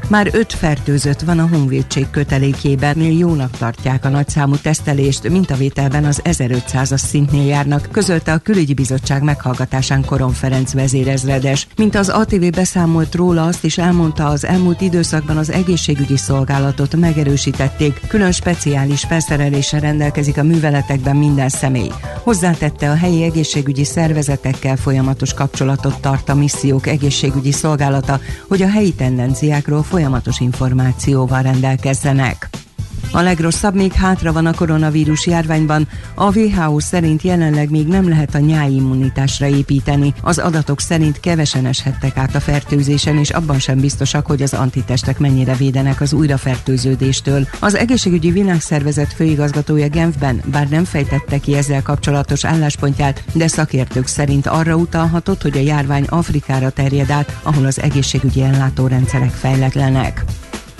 Már öt fertőzött van a honvédség kötelékében, jónak tartják a nagyszámú tesztelést, mintavételben az 1500-as szintnél járnak, közölte a külügyi bizottság meghallgatásán Koron Ferenc vezérezredes. Mint az ATV beszámolt róla, azt is elmondta, az elmúlt időszakban az egészségügyi szolgálatot megerősítették, külön speciális felszereléssel rendelkezik a műveletekben minden személy. Hozzátette a helyi egészségügyi szervezetekkel folyamatos kapcsolatot tart a missziók egészségügyi szolgálata, hogy a helyi tendenciákról folyamatos információval rendelkezzenek. A legrosszabb még hátra van a koronavírus járványban. A WHO szerint jelenleg még nem lehet a nyáimmunitásra építeni. Az adatok szerint kevesen eshettek át a fertőzésen, és abban sem biztosak, hogy az antitestek mennyire védenek az újrafertőződéstől. Az egészségügyi világszervezet főigazgatója Genfben, bár nem fejtette ki ezzel kapcsolatos álláspontját, de szakértők szerint arra utalhatott, hogy a járvány Afrikára terjed át, ahol az egészségügyi ellátórendszerek fejletlenek.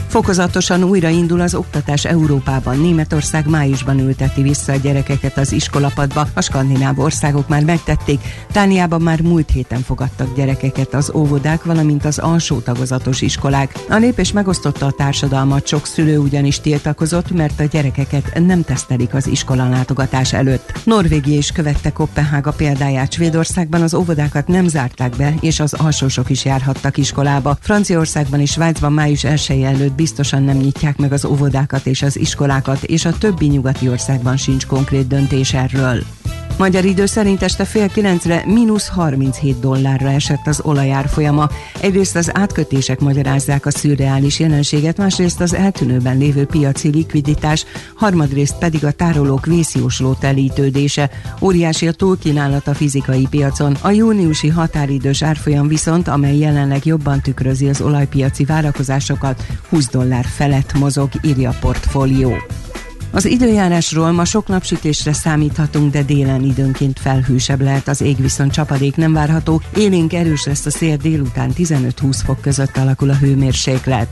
Fokozatosan újraindul az oktatás Európában. Németország májusban ülteti vissza a gyerekeket az iskolapadba, a skandináv országok már megtették, Tániában már múlt héten fogadtak gyerekeket az óvodák, valamint az alsó tagozatos iskolák. A lépés megosztotta a társadalmat, sok szülő ugyanis tiltakozott, mert a gyerekeket nem tesztelik az iskola látogatás előtt. Norvégia is követte Kopenhága példáját, Svédországban az óvodákat nem zárták be, és az alsósok is járhattak iskolába. Franciaországban és Svájcban május 1 előtt biztosan nem nyitják meg az óvodákat és az iskolákat, és a többi nyugati országban sincs konkrét döntés erről. Magyar idő szerint este fél kilencre mínusz 37 dollárra esett az olajár folyama. Egyrészt az átkötések magyarázzák a szürreális jelenséget, másrészt az eltűnőben lévő piaci likviditás, harmadrészt pedig a tárolók vészjósló telítődése. Óriási a túlkínálat a fizikai piacon. A júniusi határidős árfolyam viszont, amely jelenleg jobban tükrözi az olajpiaci várakozásokat, 20 dollár felett mozog, írja a portfólió. Az időjárásról ma sok napsütésre számíthatunk, de délen időnként felhősebb lehet az ég, viszont csapadék nem várható. Élénk erős lesz a szél délután 15-20 fok között alakul a hőmérséklet.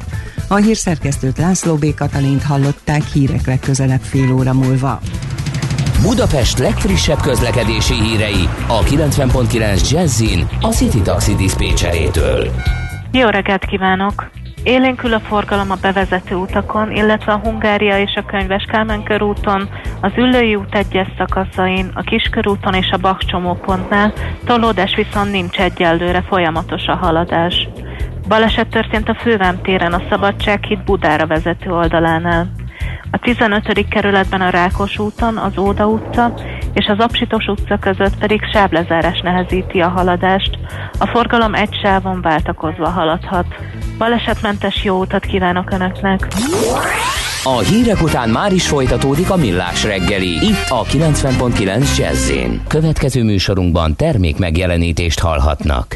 A hírszerkesztőt László B. Katalint hallották hírek legközelebb fél óra múlva. Budapest legfrissebb közlekedési hírei a 90.9 Jazzin a City Taxi Dispécsejétől. Jó reggelt kívánok! Élénkül a forgalom a bevezető utakon, illetve a Hungária és a Könyves Kálmán körúton, az Üllői út egyes szakaszain, a Kiskörúton és a Bak csomópontnál, tolódás viszont nincs egyelőre, folyamatos a haladás. Baleset történt a Fővám téren a Szabadsághíd Budára vezető oldalánál. A 15. kerületben a Rákos úton, az Óda utca és az Apsitos utca között pedig sáblezárás nehezíti a haladást. A forgalom egy sávon váltakozva haladhat. Balesetmentes jó utat kívánok Önöknek! A hírek után már is folytatódik a millás reggeli. Itt a 90.9 jazz Következő műsorunkban termék megjelenítést hallhatnak.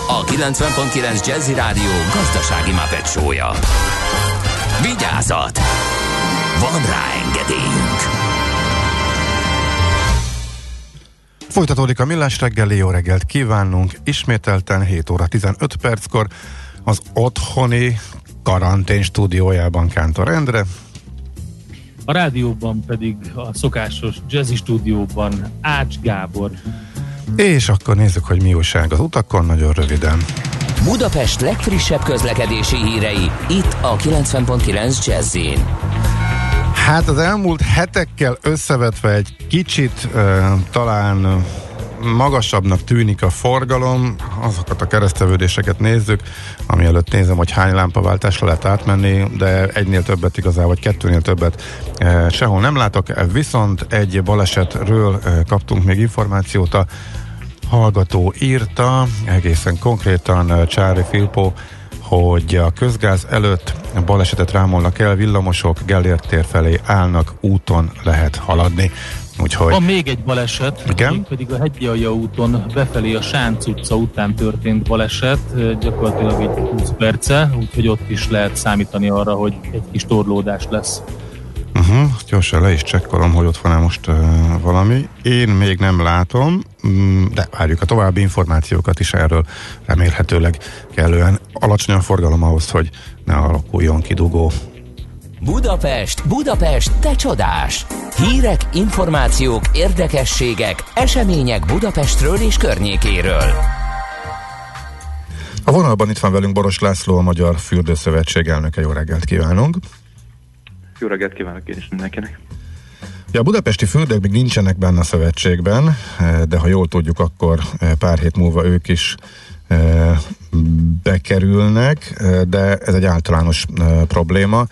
a 90.9 Jazzy Rádió gazdasági mapetsója. Vigyázat! Van rá engedélyünk! Folytatódik a millás reggeli, jó reggelt kívánunk. Ismételten 7 óra 15 perckor az otthoni karantén stúdiójában Kántor Endre. A rádióban pedig a szokásos jazzy stúdióban Ács Gábor. És akkor nézzük, hogy mi újság az utakon, nagyon röviden. Budapest legfrissebb közlekedési hírei, itt a 90.9 jazz Hát az elmúlt hetekkel összevetve egy kicsit uh, talán magasabbnak tűnik a forgalom, azokat a keresztevődéseket nézzük, ami előtt nézem, hogy hány lámpaváltásra lehet átmenni, de egynél többet igazából, vagy kettőnél többet eh, sehol nem látok, viszont egy balesetről eh, kaptunk még információt, a hallgató írta, egészen konkrétan eh, Csári Filpó, hogy a közgáz előtt balesetet rámolnak el, villamosok Gellért tér felé állnak, úton lehet haladni. Úgyhogy... Van még egy baleset, Igen? pedig a Hegyalja úton befelé a Sánc utca után történt baleset, gyakorlatilag egy 20 perce, úgyhogy ott is lehet számítani arra, hogy egy kis torlódás lesz. Uh-huh, gyorsan le is csekkolom, hogy ott van-e most uh, valami. Én még nem látom, mm, de várjuk a további információkat is erről remélhetőleg kellően alacsony a forgalom ahhoz, hogy ne alakuljon ki dugó. Budapest, Budapest, te csodás! Hírek, információk, érdekességek, események Budapestről és környékéről. A vonalban itt van velünk Boros László, a Magyar Fürdőszövetség elnöke. Jó reggelt kívánunk! Jó reggelt kívánok én is mindenkinek! Ja, a budapesti fürdők még nincsenek benne a szövetségben, de ha jól tudjuk, akkor pár hét múlva ők is bekerülnek, de ez egy általános probléma.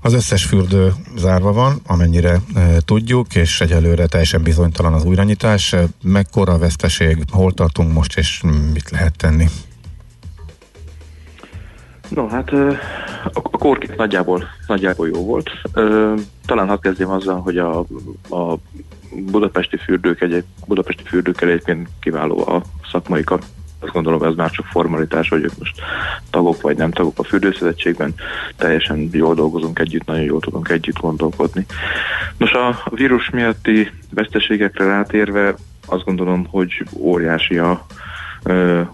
Az összes fürdő zárva van, amennyire tudjuk, és egyelőre teljesen bizonytalan az újranyitás. Mekkora a veszteség, hol tartunk most, és mit lehet tenni? No, hát a kórkép nagyjából, nagyjából jó volt. Talán hadd kezdjem azzal, hogy a, a budapesti fürdők, egy, budapesti fürdők egyébként kiváló a szakmai kap, azt gondolom ez már csak formalitás, hogy ők most tagok vagy nem tagok a fürdőszövetségben, teljesen jól dolgozunk együtt, nagyon jól tudunk együtt gondolkodni. Nos, a vírus miatti veszteségekre rátérve azt gondolom, hogy óriási a,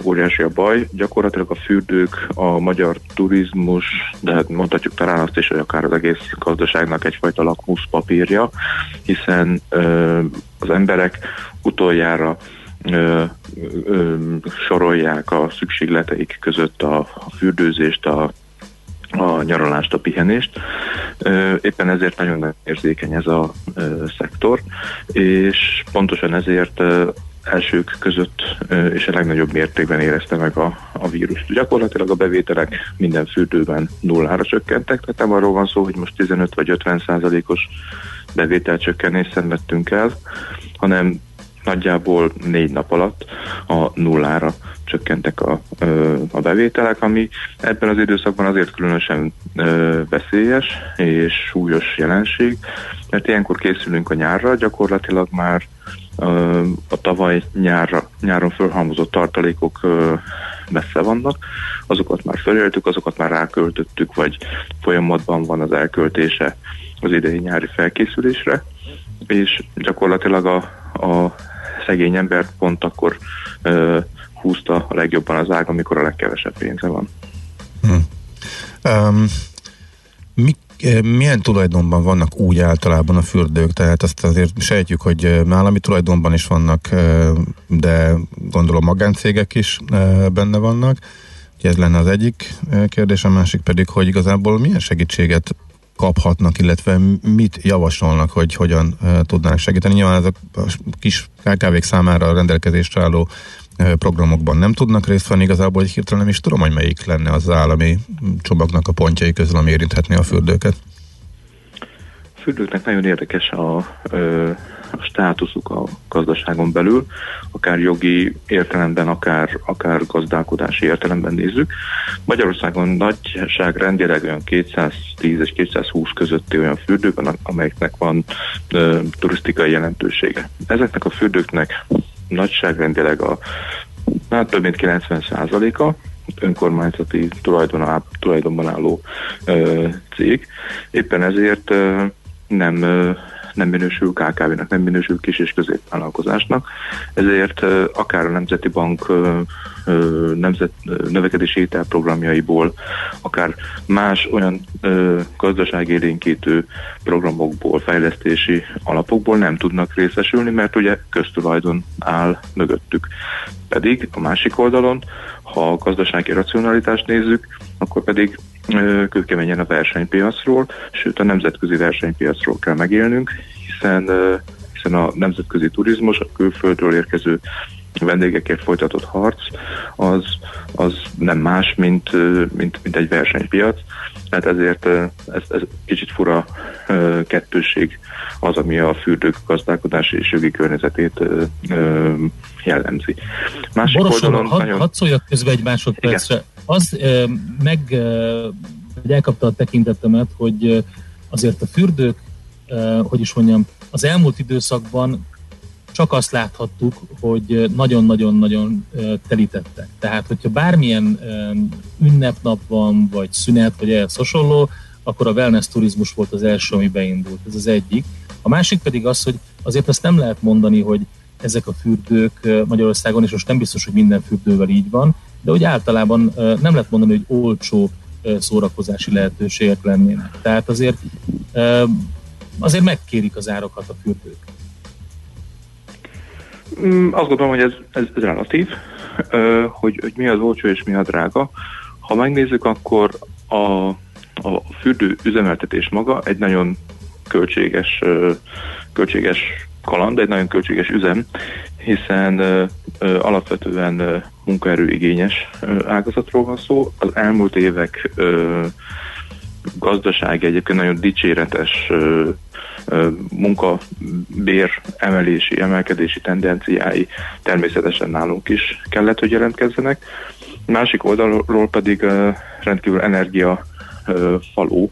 óriási a baj. Gyakorlatilag a fürdők, a magyar turizmus, de hát mondhatjuk talán azt is, hogy akár az egész gazdaságnak egyfajta lakmuszpapírja, hiszen uh, az emberek utoljára ö, ö, sorolják a szükségleteik között a, a fürdőzést, a, a nyaralást, a pihenést. Éppen ezért nagyon érzékeny ez a szektor, és pontosan ezért elsők között és a legnagyobb mértékben érezte meg a, a vírust. Gyakorlatilag a bevételek minden fürdőben nullára csökkentek, tehát nem arról van szó, hogy most 15 vagy 50 százalékos bevételcsökkenést szenvedtünk el, hanem nagyjából négy nap alatt a nullára csökkentek a, a bevételek, ami ebben az időszakban azért különösen veszélyes és súlyos jelenség, mert ilyenkor készülünk a nyárra, gyakorlatilag már a tavaly nyárra, nyáron fölhalmozott tartalékok messze vannak, azokat már feléltük, azokat már ráköltöttük, vagy folyamatban van az elköltése az idei nyári felkészülésre, és gyakorlatilag a, a szegény embert pont akkor uh, húzta a legjobban az ág, amikor a legkevesebb pénze van. Hmm. Um, mi, milyen tulajdonban vannak úgy általában a fürdők? Tehát azt azért sejtjük, hogy állami tulajdonban is vannak, de gondolom magáncégek is benne vannak. Ez lenne az egyik kérdés, a másik pedig, hogy igazából milyen segítséget kaphatnak, illetve mit javasolnak, hogy hogyan tudnának segíteni. Nyilván ez a kis KKV-k számára rendelkezésre álló programokban nem tudnak részt venni, igazából hogy hirtelen nem is tudom, hogy melyik lenne az állami csomagnak a pontjai közül, ami érinthetné a fürdőket. A fürdőknek nagyon érdekes a, a státuszuk a gazdaságon belül, akár jogi értelemben, akár, akár gazdálkodási értelemben nézzük. Magyarországon nagyságrendileg olyan 210 és 220 közötti olyan fürdő van, amelyeknek van ö, turisztikai jelentősége. Ezeknek a fürdőknek nagyságrendileg a hát több mint 90%-a önkormányzati tulajdon, tulajdonban álló ö, cég. Éppen ezért ö, nem ö, nem minősül KKV-nak, nem minősül kis- és középvállalkozásnak, ezért akár a Nemzeti Bank nemzet, növekedési ételprogramjaiból, akár más olyan gazdaságélénkítő programokból, fejlesztési alapokból nem tudnak részesülni, mert ugye köztulajdon áll mögöttük. Pedig a másik oldalon, ha a gazdasági racionalitást nézzük, akkor pedig kőkeményen a versenypiacról, sőt a nemzetközi versenypiacról kell megélnünk, hiszen, hiszen a nemzetközi turizmus, a külföldről érkező vendégekért folytatott harc, az, az nem más, mint, mint, mint egy versenypiac. Tehát ezért ez, ez kicsit fura kettősség az, ami a fürdők gazdálkodási és jogi környezetét jellemzi. Másik Boros oldalon had, nagyon... hadd szóljak közben egy másodpercre. Igen. Az meg, hogy elkapta a tekintetemet, hogy azért a fürdők, hogy is mondjam, az elmúlt időszakban csak azt láthattuk, hogy nagyon-nagyon-nagyon telítettek. Tehát, hogyha bármilyen ünnepnap van, vagy szünet, vagy ehhez hasonló, akkor a wellness turizmus volt az első, ami beindult. Ez az egyik. A másik pedig az, hogy azért azt nem lehet mondani, hogy ezek a fürdők Magyarországon, és most nem biztos, hogy minden fürdővel így van, de hogy általában nem lehet mondani, hogy olcsó szórakozási lehetőségek lennének. Tehát azért azért megkérik az árakat a fürdők. Mm, azt gondolom, hogy ez, ez, ez relatív, hogy, hogy mi az olcsó és mi a drága. Ha megnézzük, akkor a, a fürdő üzemeltetés maga egy nagyon költséges, költséges kaland, egy nagyon költséges üzem, hiszen alapvetően munkaerőigényes ágazatról van szó. Az elmúlt évek gazdasági egyébként nagyon dicséretes munkabér emelési, emelkedési tendenciái természetesen nálunk is kellett, hogy jelentkezzenek. Másik oldalról pedig rendkívül energia faló,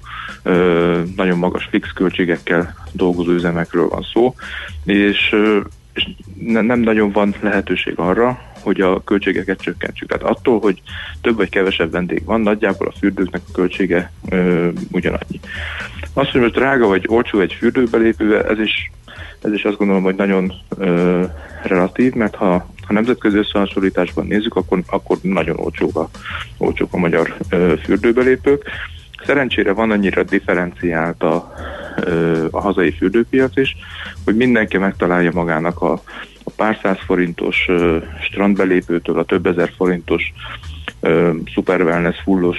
nagyon magas fix költségekkel dolgozó üzemekről van szó, és, és nem nagyon van lehetőség arra, hogy a költségeket csökkentsük. Tehát attól, hogy több vagy kevesebb vendég van, nagyjából a fürdőknek a költsége ö, ugyanannyi. Azt, hogy most drága vagy olcsó egy fürdőbelépő, ez is, ez is azt gondolom, hogy nagyon ö, relatív, mert ha ha nemzetközi összehasonlításban nézzük, akkor, akkor nagyon olcsók a, olcsók a magyar ö, fürdőbelépők. Szerencsére van annyira differenciált a, ö, a hazai fürdőpiac is, hogy mindenki megtalálja magának a pár száz forintos strandbelépőtől a több ezer forintos szuper wellness, fullos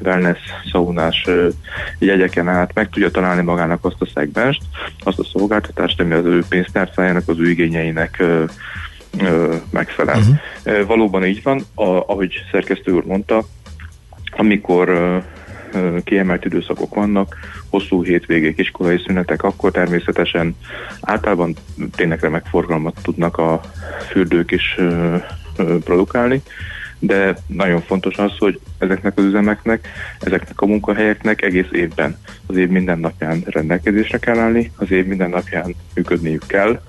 wellness, szaunás jegyeken át meg tudja találni magának azt a szegmást, azt a szolgáltatást, ami az ő pénztárcájának, az ő igényeinek megfelel. Uh-huh. Valóban így van, a, ahogy szerkesztő úr mondta, amikor kiemelt időszakok vannak, hosszú hétvégék, iskolai szünetek, akkor természetesen általában tényleg remek forgalmat tudnak a fürdők is produkálni, de nagyon fontos az, hogy ezeknek az üzemeknek, ezeknek a munkahelyeknek egész évben, az év minden napján rendelkezésre kell állni, az év minden napján működniük kell,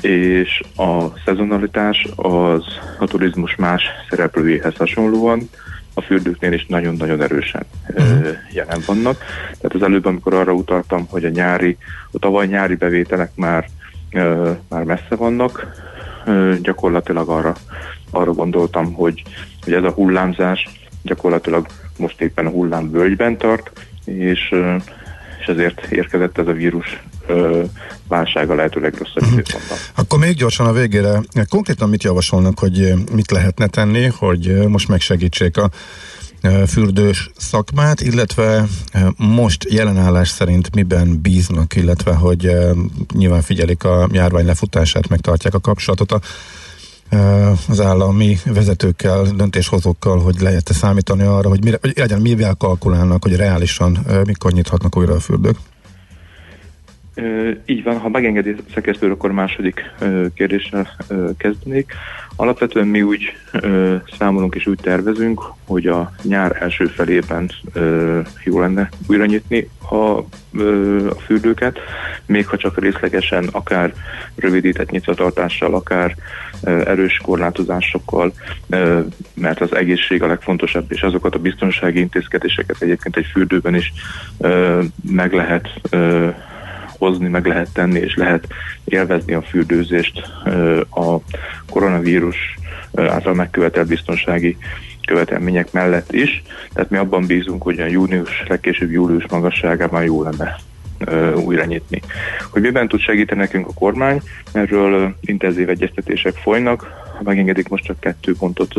és a szezonalitás az a turizmus más szereplőjéhez hasonlóan a fürdőknél is nagyon-nagyon erősen uh-huh. jelen vannak. Tehát az előbb, amikor arra utaltam, hogy a nyári, a tavaly nyári bevételek már, már messze vannak, gyakorlatilag arra, arra gondoltam, hogy, hogy ez a hullámzás gyakorlatilag most éppen a hullámvölgyben tart, és, és ezért érkezett ez a vírus válsága lehetőleg rosszabb uh-huh. időpontban. Akkor még gyorsan a végére, konkrétan mit javasolnak, hogy mit lehetne tenni, hogy most megsegítsék a fürdős szakmát, illetve most jelenállás szerint miben bíznak, illetve hogy nyilván figyelik a járvány lefutását, megtartják a kapcsolatot a az állami vezetőkkel, döntéshozókkal, hogy lehet számítani arra, hogy, mire, hogy legyen mivel kalkulálnak, hogy reálisan mikor nyithatnak újra a fürdők? Így van, ha megengedi szerkesztő, akkor második kérdéssel kezdenék. Alapvetően mi úgy számolunk és úgy tervezünk, hogy a nyár első felében jó lenne újra nyitni a, a fürdőket, még ha csak részlegesen, akár rövidített nyitvatartással, akár erős korlátozásokkal, mert az egészség a legfontosabb, és azokat a biztonsági intézkedéseket egyébként egy fürdőben is meg lehet hozni, meg lehet tenni, és lehet élvezni a fürdőzést a koronavírus által megkövetelt biztonsági követelmények mellett is. Tehát mi abban bízunk, hogy a június, legkésőbb július magasságában jó lenne újra nyitni. Hogy miben tud segíteni nekünk a kormány, erről intenzív egyeztetések folynak. Ha megengedik, most csak kettő pontot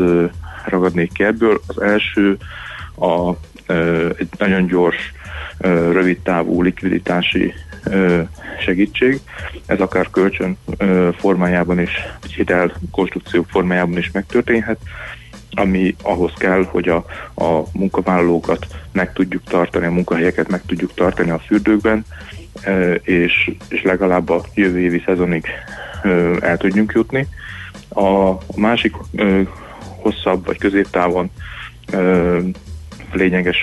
ragadnék ki ebből. Az első a, egy nagyon gyors, rövid távú likviditási segítség. Ez akár kölcsön formájában is, vagy hitel konstrukció formájában is megtörténhet, ami ahhoz kell, hogy a, a munkavállalókat meg tudjuk tartani, a munkahelyeket meg tudjuk tartani a fürdőkben, és, és legalább a jövő évi szezonig el tudjunk jutni. A másik hosszabb vagy középtávon lényeges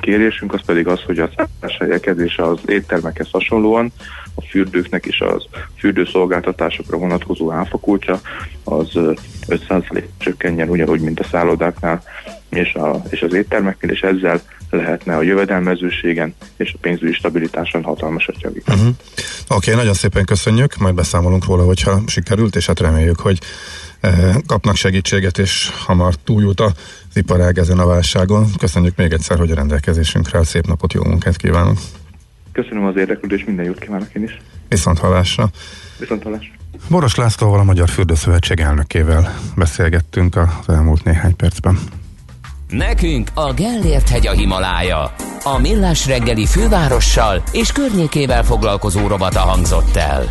kérésünk az pedig az, hogy a szálláshelyeket és az éttermekhez hasonlóan a fürdőknek és az fürdőszolgáltatásokra vonatkozó áfakultja az 5% csökkenjen ugyanúgy, mint a szállodáknál és, a, és az éttermeknél, és ezzel lehetne a jövedelmezőségen és a pénzügyi stabilitáson hatalmasat javítani. Uh-huh. Oké, okay, nagyon szépen köszönjük, majd beszámolunk róla, hogyha sikerült, és hát reméljük, hogy kapnak segítséget, és hamar túljut az iparág ezen a válságon. Köszönjük még egyszer, hogy a rendelkezésünkre szép napot, jó munkát kívánok! Köszönöm az érdeklődést, minden jót kívánok én is! Viszont hallásra! Viszont hallásra! Boros Lászlóval, a Magyar Fürdőszövetség elnökével beszélgettünk az elmúlt néhány percben. Nekünk a Gellért hegy a Himalája. A Millás reggeli fővárossal és környékével foglalkozó robata hangzott el.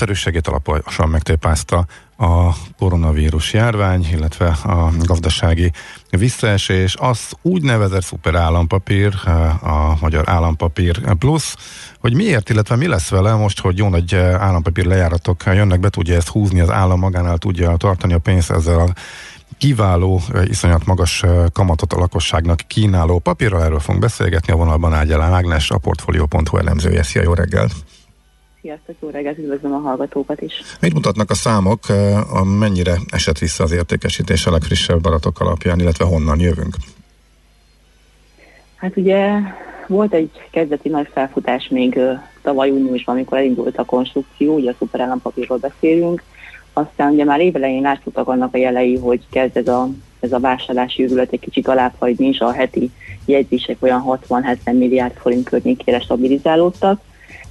A népszerűségét alaposan megtépázta a koronavírus járvány, illetve a gazdasági visszaesés, az úgynevezett szuper állampapír, a Magyar Állampapír Plus, hogy miért, illetve mi lesz vele most, hogy jó nagy állampapír lejáratok jönnek be, tudja ezt húzni, az állam magánál tudja tartani a pénzt ezzel a kiváló, iszonyat magas kamatot a lakosságnak kínáló papírral, erről fogunk beszélgetni, a vonalban Ágyalán Ágnes, a Portfolio.hu elemzője. Szia, jó reggelt! Jó reggelt, üdvözlöm a hallgatókat is. Mit mutatnak a számok, a mennyire esett vissza az értékesítés a legfrissebb adatok alapján, illetve honnan jövünk? Hát ugye volt egy kezdeti nagy felfutás még tavaly júniusban, amikor elindult a konstrukció, ugye a szuperállampapírról beszélünk, aztán ugye már évelején látszottak annak a jelei, hogy kezd ez a, ez a vásárlási űrület egy kicsit alábbhagyni, és a heti jegyzések olyan 60-70 milliárd forint környékére stabilizálódtak.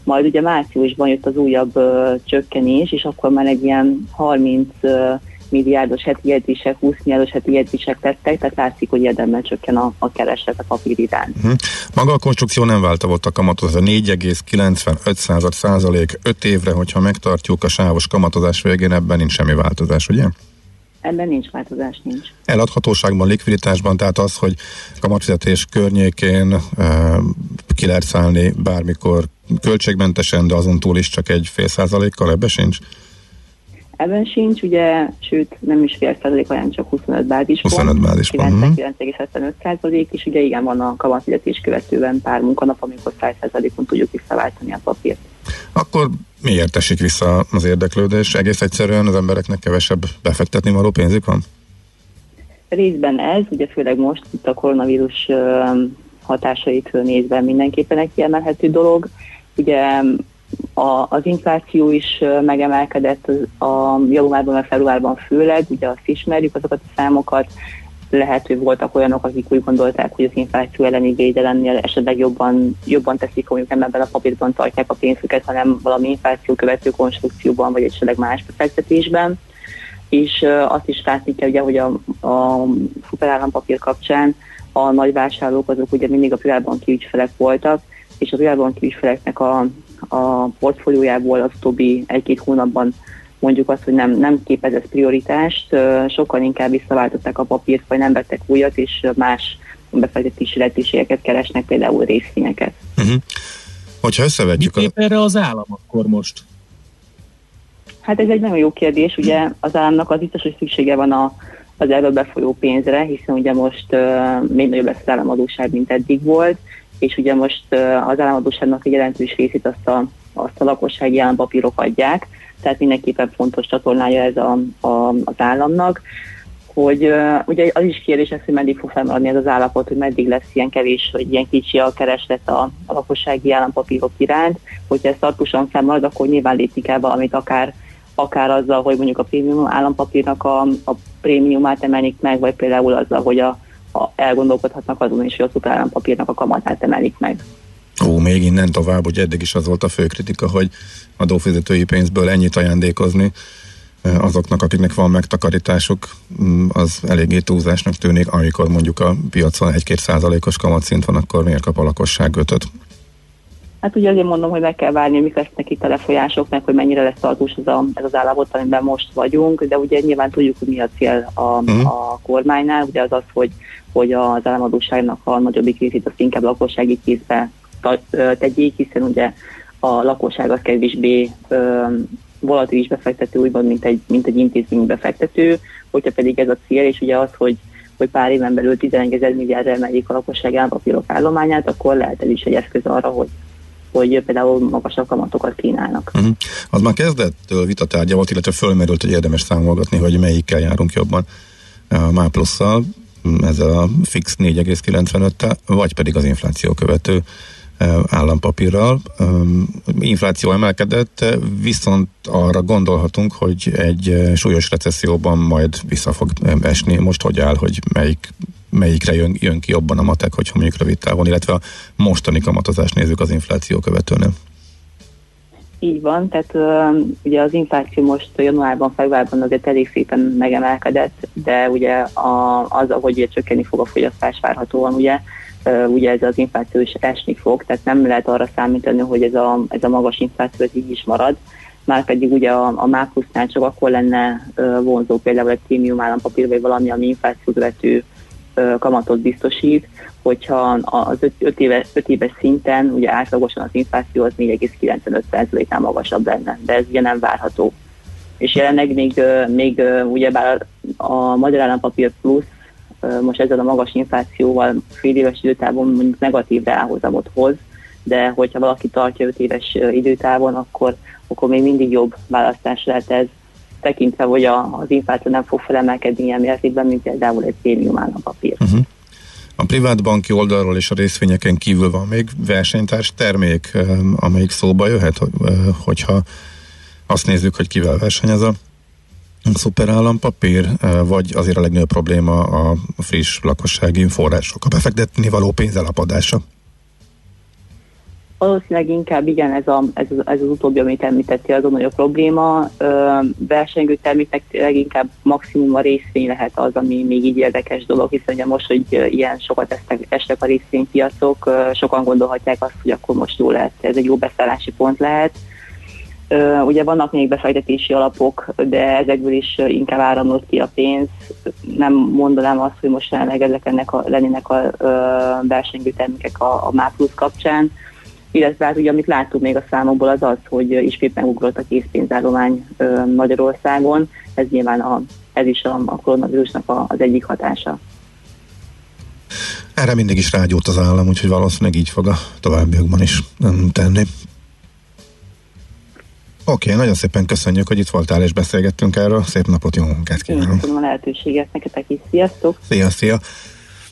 Majd ugye márciusban jött az újabb ö, csökkenés, és akkor már egy ilyen 30 ö, milliárdos heti jegyzések, 20 milliárdos heti jegyzések lettek, tehát látszik, hogy érdemben csökken a, a kereslet a papír iránt. Uh-huh. Maga a konstrukció nem változott a kamatot, a 4,95 százalék 5 évre, hogyha megtartjuk a sávos kamatozás végén, ebben nincs semmi változás, ugye? Ebben nincs változás, nincs. Eladhatóságban, likviditásban, tehát az, hogy kamatfizetés környékén e, ki lehet szállni bármikor költségmentesen, de azon túl is csak egy fél százalékkal, ebbe sincs? Ebben sincs, ugye, sőt nem is fél százalék, olyan csak 25 bázispont. 25 bázispont. 99,75 százalék, és ugye igen, van a kamatfizetés követően pár munkanap, amikor 100 százalékon tudjuk visszaváltani a papírt. Akkor miért esik vissza az érdeklődés? Egész egyszerűen az embereknek kevesebb befektetni való pénzük van? Részben ez, ugye főleg most itt a koronavírus hatásait nézve mindenképpen egy kiemelhető dolog. Ugye a, az infláció is megemelkedett a januárban, a februárban főleg, ugye azt ismerjük azokat a számokat, lehet, hogy voltak olyanok, akik úgy gondolták, hogy az infláció elleni védelemnél esetleg jobban, jobban teszik, hogy nem ebben a papírban tartják a pénzüket, hanem valami infláció követő konstrukcióban, vagy esetleg más befektetésben. És azt is látni kell, ugye, hogy a, a szuperállampapír kapcsán a nagy vásárlók azok ugye mindig a privátbanki ügyfelek voltak, és a privátbanki ügyfeleknek a, a portfóliójából az utóbbi egy-két hónapban mondjuk azt, hogy nem, nem képez ez prioritást, sokkal inkább visszaváltották a papírt, vagy nem vettek újat, és más befektetési lehetőségeket keresnek, például részvényeket. Uh-huh. Hogyha összevetjük... Mit a... erre az állam akkor most? Hát ez egy nagyon jó kérdés, ugye az államnak az biztos, hogy szüksége van a, az erről befolyó pénzre, hiszen ugye most uh, még nagyobb lesz az államadóság, mint eddig volt, és ugye most uh, az államadóságnak egy jelentős részét azt a, azt a lakossági állampapírok adják, tehát mindenképpen fontos csatornája ez a, a, az államnak hogy uh, ugye az is kérdés hogy meddig fog felmaradni ez az állapot, hogy meddig lesz ilyen kevés, hogy ilyen kicsi a kereslet a, a lakossági állampapírok iránt. Hogyha ez tartósan felmarad, akkor nyilván lépni kell valamit akár, akár azzal, hogy mondjuk a prémium állampapírnak a, a prémiumát emelik meg, vagy például azzal, hogy a, a elgondolkodhatnak azon is, hogy a szuper állampapírnak a kamatát emelik meg. Ó, még innen tovább, hogy eddig is az volt a fő kritika, hogy adófizetői pénzből ennyit ajándékozni azoknak, akiknek van megtakarításuk, mm, az eléggé túlzásnak tűnik, amikor mondjuk a piacon egy-két százalékos kamatszint van, akkor miért kap a lakosság ötöt? Hát ugye azért mondom, hogy meg kell várni, mik lesznek itt a lefolyások, meg hogy mennyire lesz tartós ez, a, ez az állapot, amiben most vagyunk, de ugye nyilván tudjuk, hogy mi a cél a, uh-huh. a kormánynál, ugye az az, hogy, hogy az államadóságnak a nagyobbik részét az inkább lakossági kézbe tegyék, hiszen ugye a lakosság az kevésbé volatilis befektető, úgymond, mint egy, mint egy intézmény befektető, hogyha pedig ez a cél, és ugye az, hogy hogy pár éven belül 11 ezer milliárdra emeljék a lakosság állampapírok állományát, akkor lehet ez is egy eszköz arra, hogy, hogy például magasabb kamatokat kínálnak. Uh-huh. Az már kezdettől vitatárgya volt, illetve fölmerült, hogy érdemes számolgatni, hogy melyikkel járunk jobban a MÁ plusszal, ezzel a fix 4,95-tel, vagy pedig az infláció követő állampapírral. Infláció emelkedett, viszont arra gondolhatunk, hogy egy súlyos recesszióban majd vissza fog esni. Most hogy áll, hogy melyik melyikre jön, jön ki jobban a matek, hogyha mondjuk rövid távon, illetve a mostani kamatozást nézzük az infláció követőnél. Így van, tehát ugye az infláció most januárban, februárban azért elég szépen megemelkedett, de ugye a, az, ahogy ugye csökkenni fog a fogyasztás várhatóan, ugye ugye ez az infláció is esni fog, tehát nem lehet arra számítani, hogy ez a, ez a magas infláció ez így is marad. Már pedig ugye a, a máplusznál csak akkor lenne vonzó például egy prémium állampapír, vagy valami, ami inflációt vető kamatot biztosít, hogyha az 5 éves, éves szinten ugye átlagosan az infláció az 4,95%-nál magasabb lenne, de ez ugye nem várható. És jelenleg még, még ugyebár a Magyar Állampapír Plusz most ezzel a magas inflációval fél éves időtávon mondjuk negatív reálhozamot hoz, de hogyha valaki tartja 5 éves időtávon, akkor, akkor még mindig jobb választás lehet ez, tekintve, hogy a, az infláció nem fog felemelkedni ilyen mértékben, mint például egy prémium állampapír. Uh-huh. A privát banki oldalról és a részvényeken kívül van még versenytárs termék, amelyik szóba jöhet, hogyha azt nézzük, hogy kivel versenyez a szuperállampapír, vagy azért a legnagyobb probléma a friss lakossági források, a befektetni való pénzelapadása? Valószínűleg inkább igen, ez, a, ez, ez az utóbbi, amit említettél, az a nagyobb probléma. Ö, versenyző terméknek leginkább maximum a részvény lehet az, ami még így érdekes dolog, hiszen ugye most, hogy ilyen sokat estek, estek a részvénypiacok, sokan gondolhatják azt, hogy akkor most jó lehet, ez egy jó beszállási pont lehet. Ugye vannak még befektetési alapok, de ezekből is inkább áramlott ki a pénz. Nem mondanám azt, hogy most jelenleg ezek ennek a, lennének a versenyző termékek a, a MÁ Plus kapcsán illetve hát ugye amit látunk még a számokból az az, hogy ismét megugrott a készpénzállomány Magyarországon, ez nyilván a, ez is a, a koronavírusnak a, az egyik hatása. Erre mindig is rágyót az állam, úgyhogy valószínűleg így fog a továbbiakban is tenni. Oké, okay, nagyon szépen köszönjük, hogy itt voltál és beszélgettünk erről. Szép napot, jó munkát kívánok! Köszönöm a lehetőséget nektek is. Sziasztok! Szia, szia!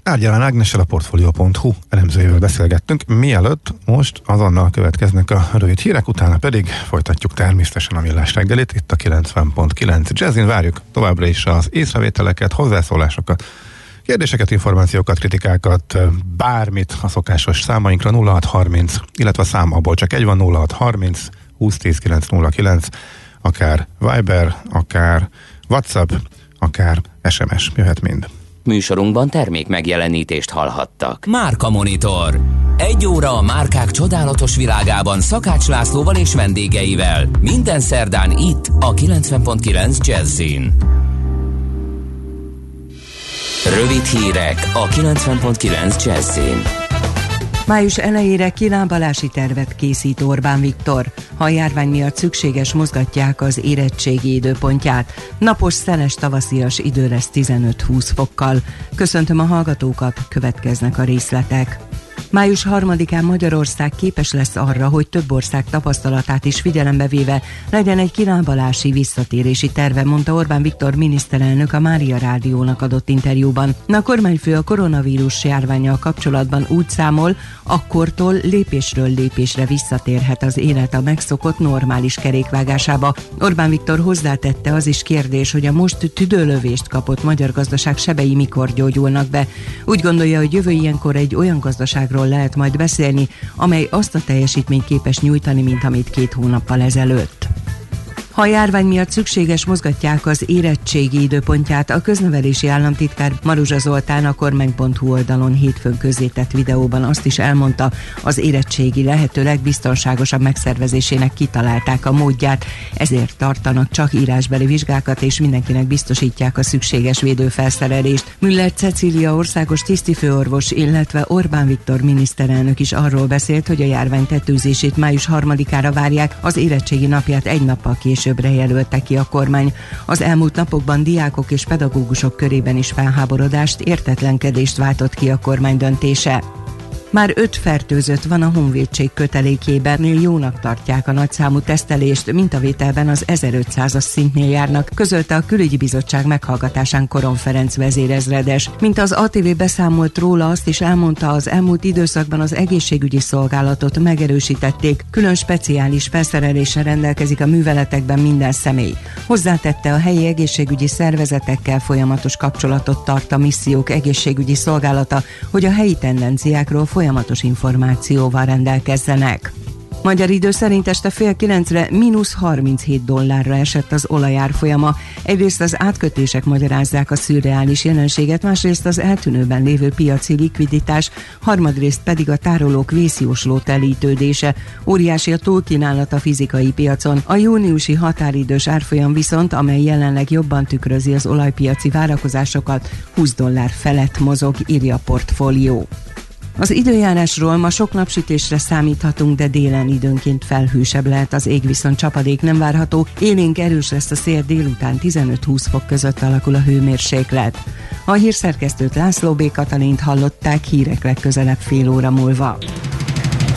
Árgyalán Ágnessel a Portfolio.hu elemzőjével beszélgettünk, mielőtt most azonnal következnek a rövid hírek, utána pedig folytatjuk természetesen a millás reggelit, itt a 90.9 Jazzin várjuk továbbra is az észrevételeket, hozzászólásokat, kérdéseket, információkat, kritikákat, bármit a szokásos számainkra 0630, illetve a szám abból csak egy van 0630 2010 909, akár Viber, akár WhatsApp, akár SMS, jöhet mind. Műsorunkban termék megjelenítést hallhattak. Márka Monitor. Egy óra a márkák csodálatos világában Szakács Lászlóval és vendégeivel. Minden szerdán itt a 90.9 Jazzin. Rövid hírek a 90.9 Jazzin. Május elejére kilábalási tervet készít Orbán Viktor. Ha a járvány miatt szükséges, mozgatják az érettségi időpontját. Napos, szeles tavaszias idő lesz 15-20 fokkal. Köszöntöm a hallgatókat, következnek a részletek. Május 3-án Magyarország képes lesz arra, hogy több ország tapasztalatát is figyelembe véve legyen egy kilábalási visszatérési terve, mondta Orbán Viktor miniszterelnök a Mária Rádiónak adott interjúban. A kormányfő a koronavírus járványjal kapcsolatban úgy számol, akkortól lépésről lépésre visszatérhet az élet a megszokott normális kerékvágásába. Orbán Viktor hozzátette az is kérdés, hogy a most tüdőlövést kapott magyar gazdaság sebei mikor gyógyulnak be. Úgy gondolja, hogy jövő ilyenkor egy olyan gazdaságról arról lehet majd beszélni, amely azt a teljesítményt képes nyújtani, mint amit két hónappal ezelőtt. Ha a járvány miatt szükséges, mozgatják az érettségi időpontját. A köznevelési államtitkár Maruzsa Zoltán a kormány.hu oldalon hétfőn közzétett videóban azt is elmondta, az érettségi lehető legbiztonságosabb megszervezésének kitalálták a módját, ezért tartanak csak írásbeli vizsgákat, és mindenkinek biztosítják a szükséges védőfelszerelést. Müller Cecília országos tisztifőorvos, illetve Orbán Viktor miniszterelnök is arról beszélt, hogy a járvány tetőzését május harmadikára várják, az érettségi napját egy nappal később későbbre jelölte ki a kormány. Az elmúlt napokban diákok és pedagógusok körében is felháborodást, értetlenkedést váltott ki a kormány döntése. Már öt fertőzött van a honvédség kötelékében, jónak tartják a nagyszámú tesztelést, mintavételben az 1500-as szintnél járnak, közölte a külügyi bizottság meghallgatásán Koron Ferenc vezérezredes. Mint az ATV beszámolt róla, azt is elmondta, az elmúlt időszakban az egészségügyi szolgálatot megerősítették, külön speciális felszereléssel rendelkezik a műveletekben minden személy. Hozzátette a helyi egészségügyi szervezetekkel folyamatos kapcsolatot tart a missziók egészségügyi szolgálata, hogy a helyi tendenciákról folyamatos információval rendelkezzenek. Magyar idő szerint este fél kilencre mínusz 37 dollárra esett az olajárfolyama. Egyrészt az átkötések magyarázzák a szürreális jelenséget, másrészt az eltűnőben lévő piaci likviditás, harmadrészt pedig a tárolók vészjósló telítődése. Óriási a túlkínálat a fizikai piacon. A júniusi határidős árfolyam viszont, amely jelenleg jobban tükrözi az olajpiaci várakozásokat, 20 dollár felett mozog, írja a portfólió. Az időjárásról ma sok napsütésre számíthatunk, de délen időnként felhősebb lehet az ég, viszont csapadék nem várható. Élénk erős lesz a szél délután 15-20 fok között alakul a hőmérséklet. A hírszerkesztőt László B. Katalint hallották hírek legközelebb fél óra múlva.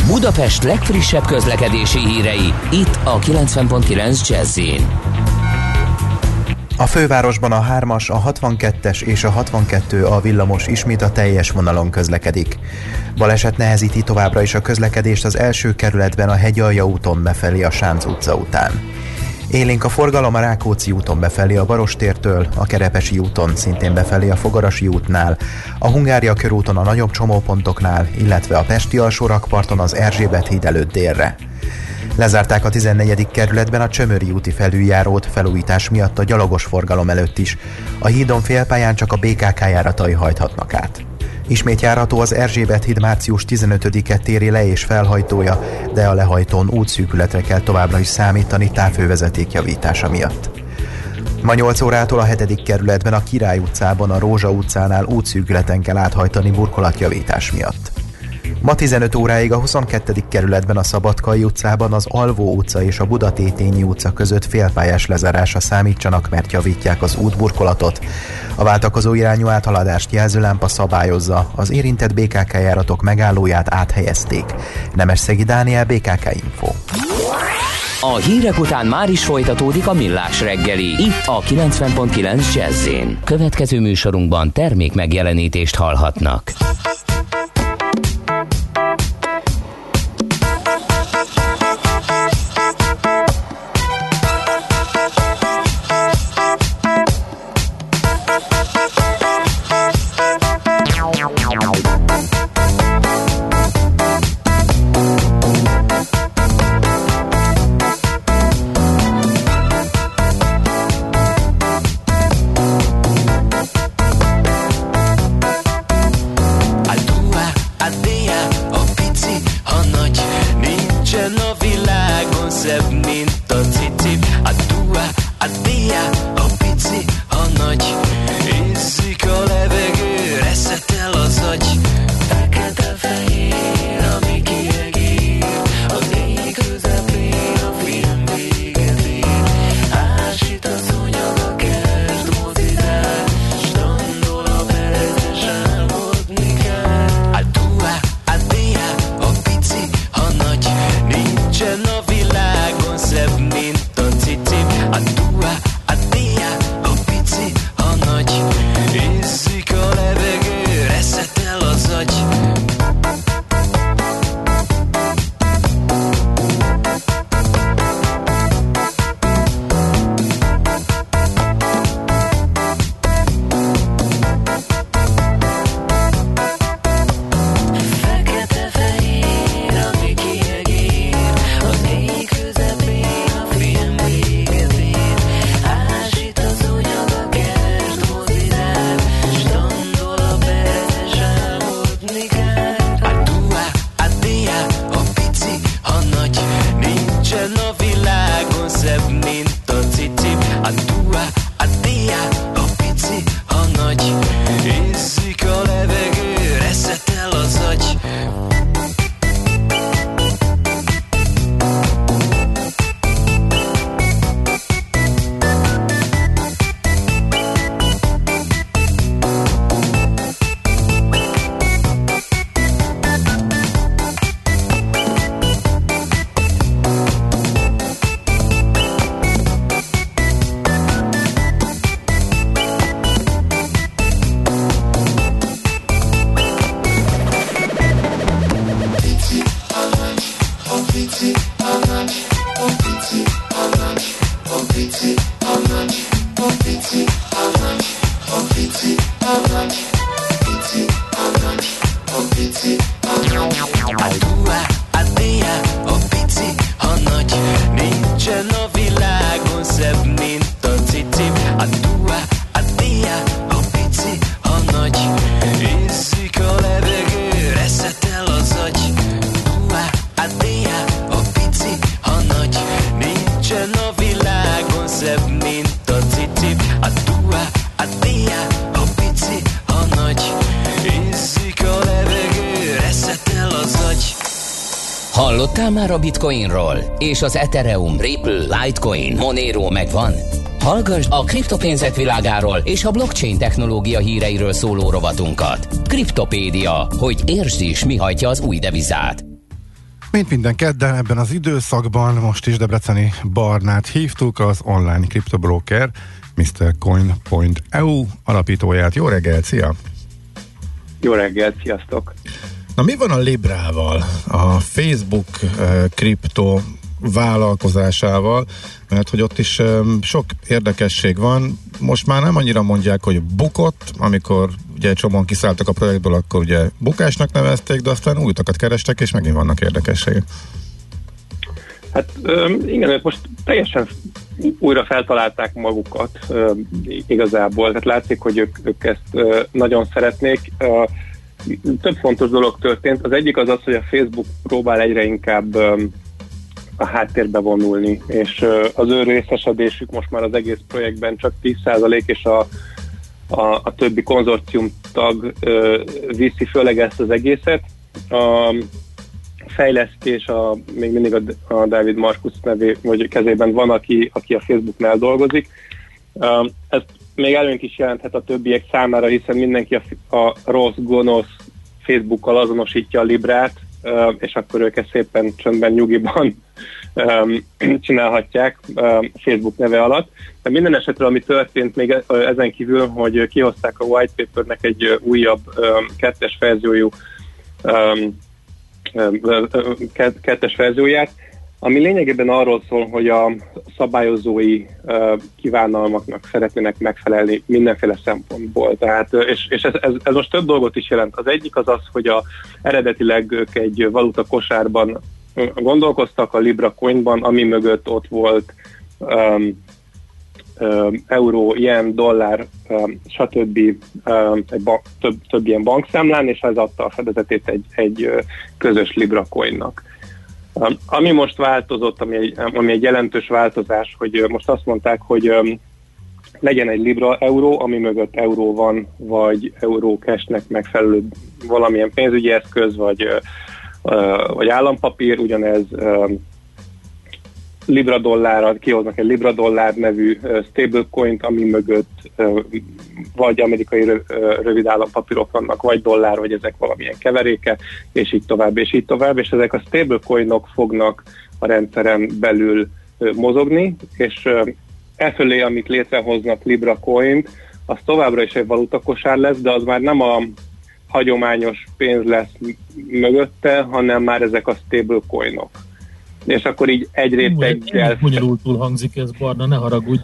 Budapest legfrissebb közlekedési hírei, itt a 90.9 jazz a fővárosban a 3-as, a 62-es és a 62 a villamos ismét a teljes vonalon közlekedik. Baleset nehezíti továbbra is a közlekedést az első kerületben a Hegyalja úton befelé a Sánc utca után. Élénk a forgalom a Rákóczi úton befelé a Barostértől, a Kerepesi úton szintén befelé a Fogarasi útnál, a Hungária körúton a nagyobb csomópontoknál, illetve a Pesti alsórakparton az Erzsébet híd előtt délre. Lezárták a 14. kerületben a Csömöri úti felüljárót felújítás miatt a gyalogos forgalom előtt is. A hídon félpályán csak a BKK járatai hajthatnak át. Ismét járható az Erzsébet híd március 15-e téri le és felhajtója, de a lehajtón útszűkületre kell továbbra is számítani távhővezeték javítása miatt. Ma 8 órától a 7. kerületben a Király utcában a Rózsa utcánál útszűkületen kell áthajtani burkolatjavítás miatt. Ma 15 óráig a 22. kerületben a Szabadkai utcában az Alvó utca és a Budatétényi utca között félpályás lezárása számítsanak, mert javítják az útburkolatot. A váltakozó irányú áthaladást jelzőlámpa szabályozza, az érintett BKK járatok megállóját áthelyezték. Szegi Dániel, BKK Info. A hírek után már is folytatódik a millás reggeli, itt a 90.9 jazz Következő műsorunkban termék megjelenítést hallhatnak. A Bitcoinról? És az Ethereum, Ripple, Litecoin, Monero megvan? Hallgass a kriptopénzek világáról és a blockchain technológia híreiről szóló rovatunkat. Kriptopédia, hogy értsd is, mi hajtja az új devizát. Mint minden kedden ebben az időszakban most is Debreceni Barnát hívtuk, az online kriptobroker Mr. Coin.eu alapítóját. Jó reggelt, szia! Jó reggelt, sziasztok! Na mi van a Librával, a Facebook uh, kripto vállalkozásával, mert hogy ott is um, sok érdekesség van. Most már nem annyira mondják, hogy bukott, amikor ugye csomóan kiszálltak a projektből, akkor ugye bukásnak nevezték, de aztán új kerestek, és megint vannak érdekességek. Hát igen, ők most teljesen újra feltalálták magukat igazából, tehát látszik, hogy ők, ők ezt nagyon szeretnék. Több fontos dolog történt. Az egyik az az, hogy a Facebook próbál egyre inkább a háttérbe vonulni, és az ő részesedésük most már az egész projektben csak 10% és a, a, a többi konzorcium tag viszi főleg ezt az egészet. A fejlesztés a, még mindig a, a David Markus nevé, vagy kezében van, aki, aki a Facebooknál dolgozik. Ez még előnk is jelenthet a többiek számára, hiszen mindenki a, a rossz, gonosz Facebookkal azonosítja a Librát, és akkor ők ezt szépen csöndben, nyugiban csinálhatják Facebook neve alatt. De minden esetre, ami történt még ezen kívül, hogy kihozták a white papernek egy újabb kettes verziójú kettes verzióját, ami lényegében arról szól, hogy a szabályozói uh, kívánalmaknak szeretnének megfelelni mindenféle szempontból. Tehát, és és ez, ez, ez most több dolgot is jelent. Az egyik az az, hogy a, eredetileg ők egy valuta kosárban gondolkoztak a Libra coinban, ami mögött ott volt um, um, euró, ilyen, dollár, um, stb. Um, egy ba- több, több ilyen bankszámlán, és ez adta a fedezetét egy, egy közös Libra coinnak. Ami most változott, ami egy, ami egy jelentős változás, hogy most azt mondták, hogy legyen egy libra euró, ami mögött euró van, vagy euró cashnek megfelelő valamilyen pénzügyi eszköz, vagy, vagy állampapír, ugyanez libra dollár, kihoznak egy libra dollár nevű stablecoin, ami mögött vagy amerikai rövid állampapírok vannak, vagy dollár, vagy ezek valamilyen keveréke, és így tovább, és így tovább, és ezek a stablecoinok fognak a rendszeren belül mozogni, és e fölé, amit létrehoznak Libra coin az továbbra is egy valutakosár lesz, de az már nem a hagyományos pénz lesz mögötte, hanem már ezek a stablecoinok és akkor így egy réteggel... Bonyolultul hangzik ez, Barna, ne haragudj.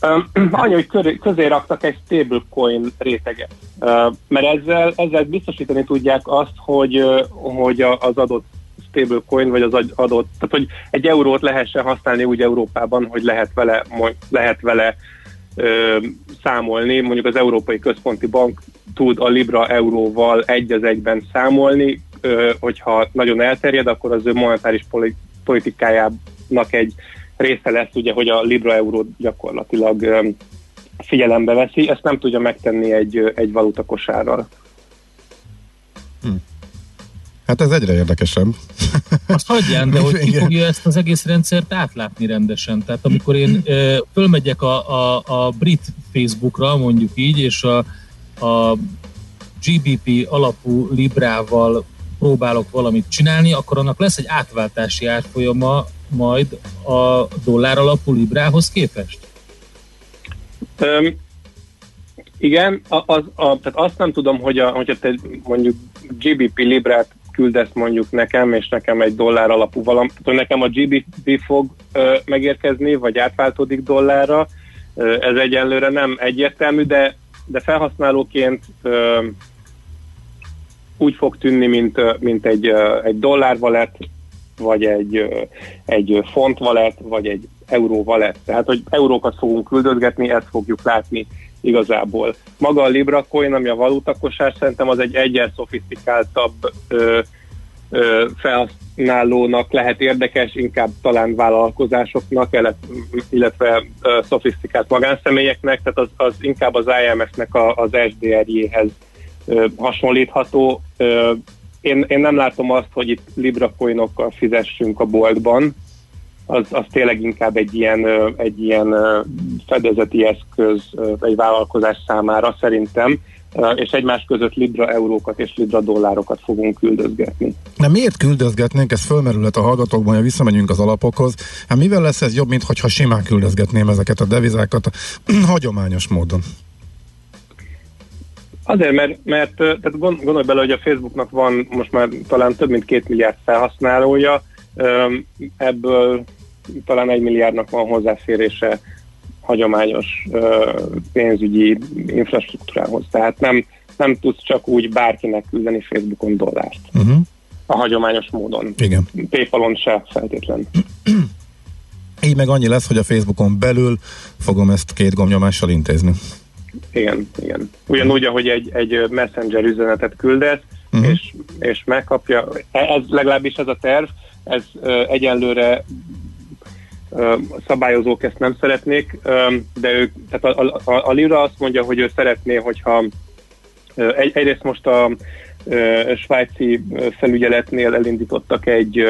Annyi, hogy közé raktak egy stablecoin réteget. Mert ezzel, ezzel biztosítani tudják azt, hogy, hogy az adott stablecoin, vagy az adott, tehát hogy egy eurót lehessen használni úgy Európában, hogy lehet vele, lehet vele ö, számolni. Mondjuk az Európai Központi Bank tud a Libra euróval egy az egyben számolni, hogyha nagyon elterjed, akkor az ő monetáris politikájának egy része lesz, ugye, hogy a Libra euró gyakorlatilag figyelembe veszi, ezt nem tudja megtenni egy, egy valuta kosárral. Hm. Hát ez egyre érdekesebb. Azt hagyján, de hogy ki fogja ezt az egész rendszert átlátni rendesen. Tehát amikor én ö, fölmegyek a, a, a brit Facebookra, mondjuk így, és a, a GBP alapú Librával próbálok valamit csinálni, akkor annak lesz egy átváltási árfolyama majd a dollár alapú librához képest? Um, igen, az, az, tehát azt nem tudom, hogy a, hogyha te mondjuk GBP librát küldesz mondjuk nekem, és nekem egy dollár alapú valam, tehát nekem a GBP fog ö, megérkezni, vagy átváltódik dollárra, ö, ez egyelőre nem egyértelmű, de, de felhasználóként ö, úgy fog tűnni, mint, mint egy, egy dollárvalet, vagy egy, egy ö, font wallet, vagy egy euró wallet. Tehát, hogy eurókat fogunk küldözgetni, ezt fogjuk látni igazából. Maga a Libra coin, ami a valutakosár, szerintem az egy egyen szofisztikáltabb ö, ö, felhasználónak lehet érdekes, inkább talán vállalkozásoknak, illet- illetve ö, szofisztikált magánszemélyeknek, tehát az, az inkább az IMF-nek a, az SDR-jéhez hasonlítható. Én, én nem látom azt, hogy itt Libra coinokkal fizessünk a boltban, az, az tényleg inkább egy ilyen, egy ilyen fedezeti eszköz egy vállalkozás számára szerintem, és egymás között libra eurókat és libra dollárokat fogunk küldözgetni. De miért küldözgetnénk, ez fölmerülhet a hallgatókban, hogy visszamegyünk az alapokhoz. Hát mivel lesz ez jobb, mint hogyha simán küldözgetném ezeket a devizákat hagyományos módon? Azért, mert, mert tehát gond- gondolj bele, hogy a Facebooknak van most már talán több mint két milliárd felhasználója, ebből talán egy milliárdnak van hozzáférése hagyományos pénzügyi infrastruktúrához. Tehát nem, nem tudsz csak úgy bárkinek küldeni Facebookon dollárt. Uh-huh. A hagyományos módon. Igen. Paypalon se feltétlen. Így meg annyi lesz, hogy a Facebookon belül fogom ezt két gomnyomással intézni. Igen, igen. Ugyanúgy, ahogy egy, egy messenger üzenetet küldesz, uh-huh. és, és megkapja, ez legalábbis ez a terv, ez ö, egyenlőre ö, szabályozók ezt nem szeretnék, ö, de ők, tehát a, a, a, a Lira azt mondja, hogy ő szeretné, hogyha ö, egy, egyrészt most a svájci felügyeletnél elindítottak egy,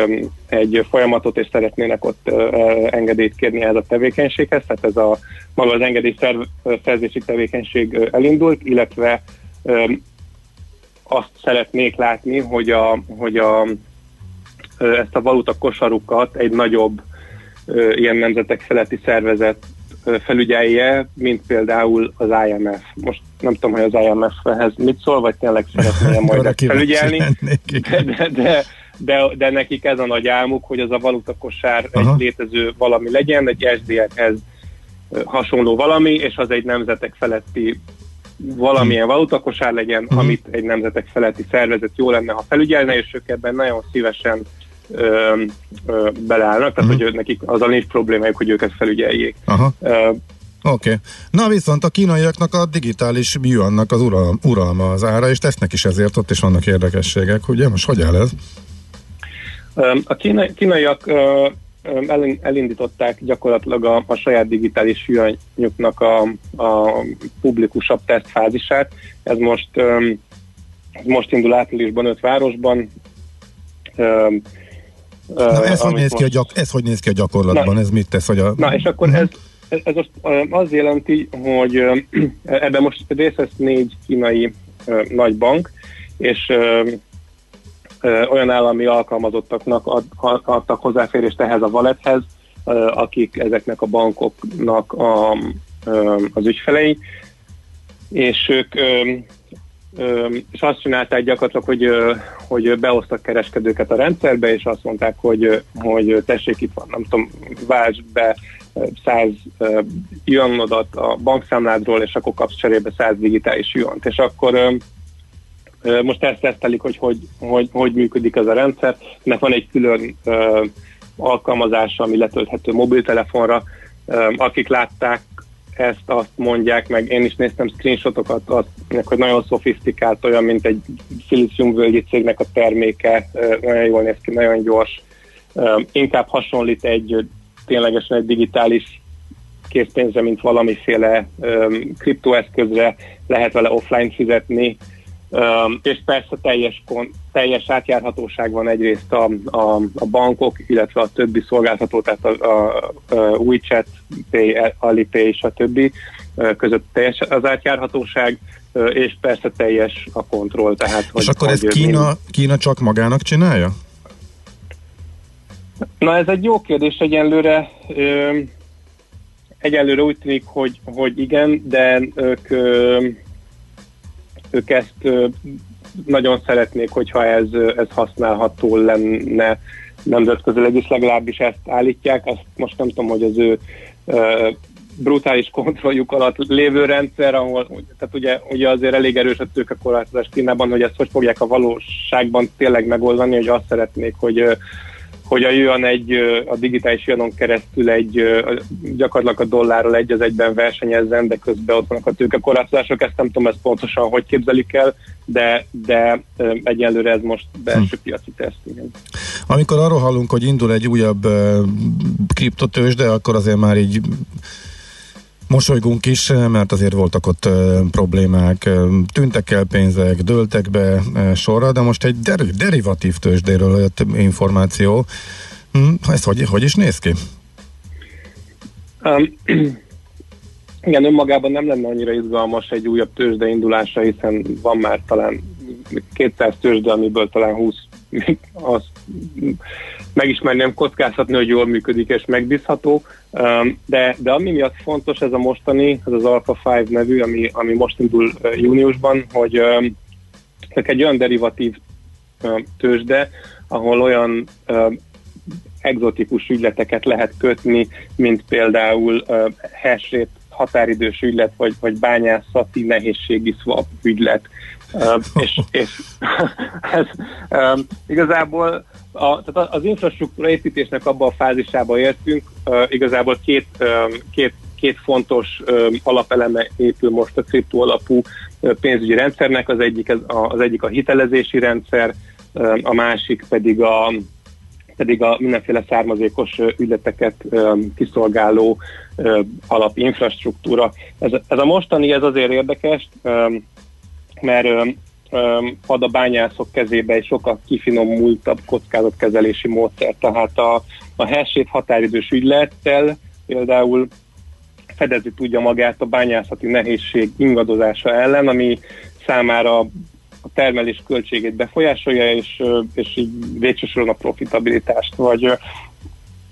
egy folyamatot, és szeretnének ott engedélyt kérni ehhez a tevékenységhez, tehát ez a maga az engedély szerv, ö, szerzési tevékenység elindult, illetve azt szeretnék látni, hogy, a, hogy a, ezt a valuta kosarukat egy nagyobb ilyen nemzetek feletti szervezet felügyelje, mint például az IMF. Most nem tudom, hogy az IMF-hez mit szól, vagy tényleg szeretné majd ezt felügyelni, de, de, de, de, de nekik ez a nagy álmuk, hogy az a valutakosár Aha. egy létező valami legyen, egy SDR-hez hasonló valami, és az egy nemzetek feletti valamilyen valutakosár legyen, Mhm. amit egy nemzetek feletti szervezet jó lenne, ha felügyelne, és ők ebben nagyon szívesen ö, ö, beleállnak, tehát Mhm. hogy nekik az a nincs problémájuk, hogy őket felügyeljék. Aha. Ö, Oké. Okay. Na viszont a kínaiaknak a digitális yuannak az ural, uralma az ára, és tesznek is ezért, ott is vannak érdekességek, ugye? Most hogy áll ez? A kínai, kínaiak elindították gyakorlatilag a, a saját digitális juanyuknak a, a publikusabb tesztfázisát. Ez most, most indul áprilisban öt városban. Na ez hogy, néz ki a gyak, ez hogy néz ki a gyakorlatban? Na. ez mit tesz? Hogy a... Na, és akkor ez, ez, ez most ö, az jelenti, hogy ebben most részt vesz négy kínai nagy bank, és olyan állami alkalmazottaknak ad, ad- adtak hozzáférést ehhez a valethez, akik ezeknek a bankoknak a, az ügyfelei, és ők és azt csinálták gyakorlatilag, hogy, hogy beosztak kereskedőket a rendszerbe, és azt mondták, hogy, hogy tessék itt van, nem tudom, váltsd be ö, 100 ö, juanodat a bankszámládról, és akkor kapsz cserébe 100 digitális juant. És akkor most ezt tesztelik, hogy hogy, hogy hogy működik ez a rendszer. Ennek van egy külön alkalmazása, ami letölthető mobiltelefonra. Akik látták ezt, azt mondják, meg én is néztem screenshotokat, azt hogy nagyon szofisztikált, olyan, mint egy szilíciumvölgyi cégnek a terméke, nagyon jól néz ki, nagyon gyors. Inkább hasonlít egy ténylegesen egy digitális készpénzre, mint valamiféle kriptoeszközre, lehet vele offline fizetni, és persze teljes, teljes átjárhatóság van egyrészt a, a, a bankok, illetve a többi szolgáltató, tehát a, a, a WeChat, Pay, Alipay, stb. ö, között teljes az átjárhatóság, és persze teljes a kontroll. Tehát, És akkor hogy ezt mind- Kína, Kína csak magának csinálja? Na ez egy jó kérdés egyenlőre. Ö, egyelőre úgy tűnik, hogy, hogy igen, de ők, ők ezt nagyon szeretnék, hogyha ez, ez használható lenne nemzetközileg is, legalábbis ezt állítják. Azt most nem tudom, hogy az ő brutális kontrolljuk alatt lévő rendszer, ahol tehát ugye, ugye azért elég erős a tőkekorlátozás Kínában, hogy ezt hogy fogják a valóságban tényleg megoldani, hogy azt szeretnék, hogy hogy a jön egy, a digitális jönon keresztül egy gyakorlatilag a dollárral egy az egyben versenyezzen, de közben ott vannak a tőkekorlátozások, ezt nem tudom, ezt pontosan hogy képzelik el, de, de egyelőre ez most belső piaci teszt, igen. Amikor arról hallunk, hogy indul egy újabb kriptotősde, akkor azért már így mosolygunk is, mert azért voltak ott uh, problémák, uh, tűntek el pénzek, dőltek be sorra, de most egy der- derivatív tőzsdéről jött információ. Hm, ez hogy, hogy is néz ki? Um, igen, önmagában nem lenne annyira izgalmas egy újabb tőzsde indulása, hiszen van már talán 200 tőzsde, amiből talán 20 azt megismerném kockáztatni, hogy jól működik és megbízható, de, de ami miatt fontos ez a mostani, ez az Alpha 5 nevű, ami, ami most indul júniusban, hogy ezek egy olyan derivatív tőzsde, ahol olyan egzotikus ügyleteket lehet kötni, mint például hash határidős ügylet, vagy, vagy bányászati nehézségi swap ügylet. És, és ez um, igazából a, tehát az infrastruktúra építésnek abban a fázisában értünk, uh, igazából két, um, két, két fontos um, alapeleme épül most a kriptó alapú pénzügyi rendszernek, az egyik, az, az egyik a hitelezési rendszer, um, a másik pedig a pedig a mindenféle származékos ügyleteket kiszolgáló alapinfrastruktúra. Ez, ez a mostani, ez azért érdekes, mert ad a bányászok kezébe egy sokkal kifinomultabb kockázatkezelési módszer. Tehát a, a hashét határidős ügylettel például fedezni tudja magát a bányászati nehézség ingadozása ellen, ami számára a termelés költségét befolyásolja, és, és így végső soron a profitabilitást, vagy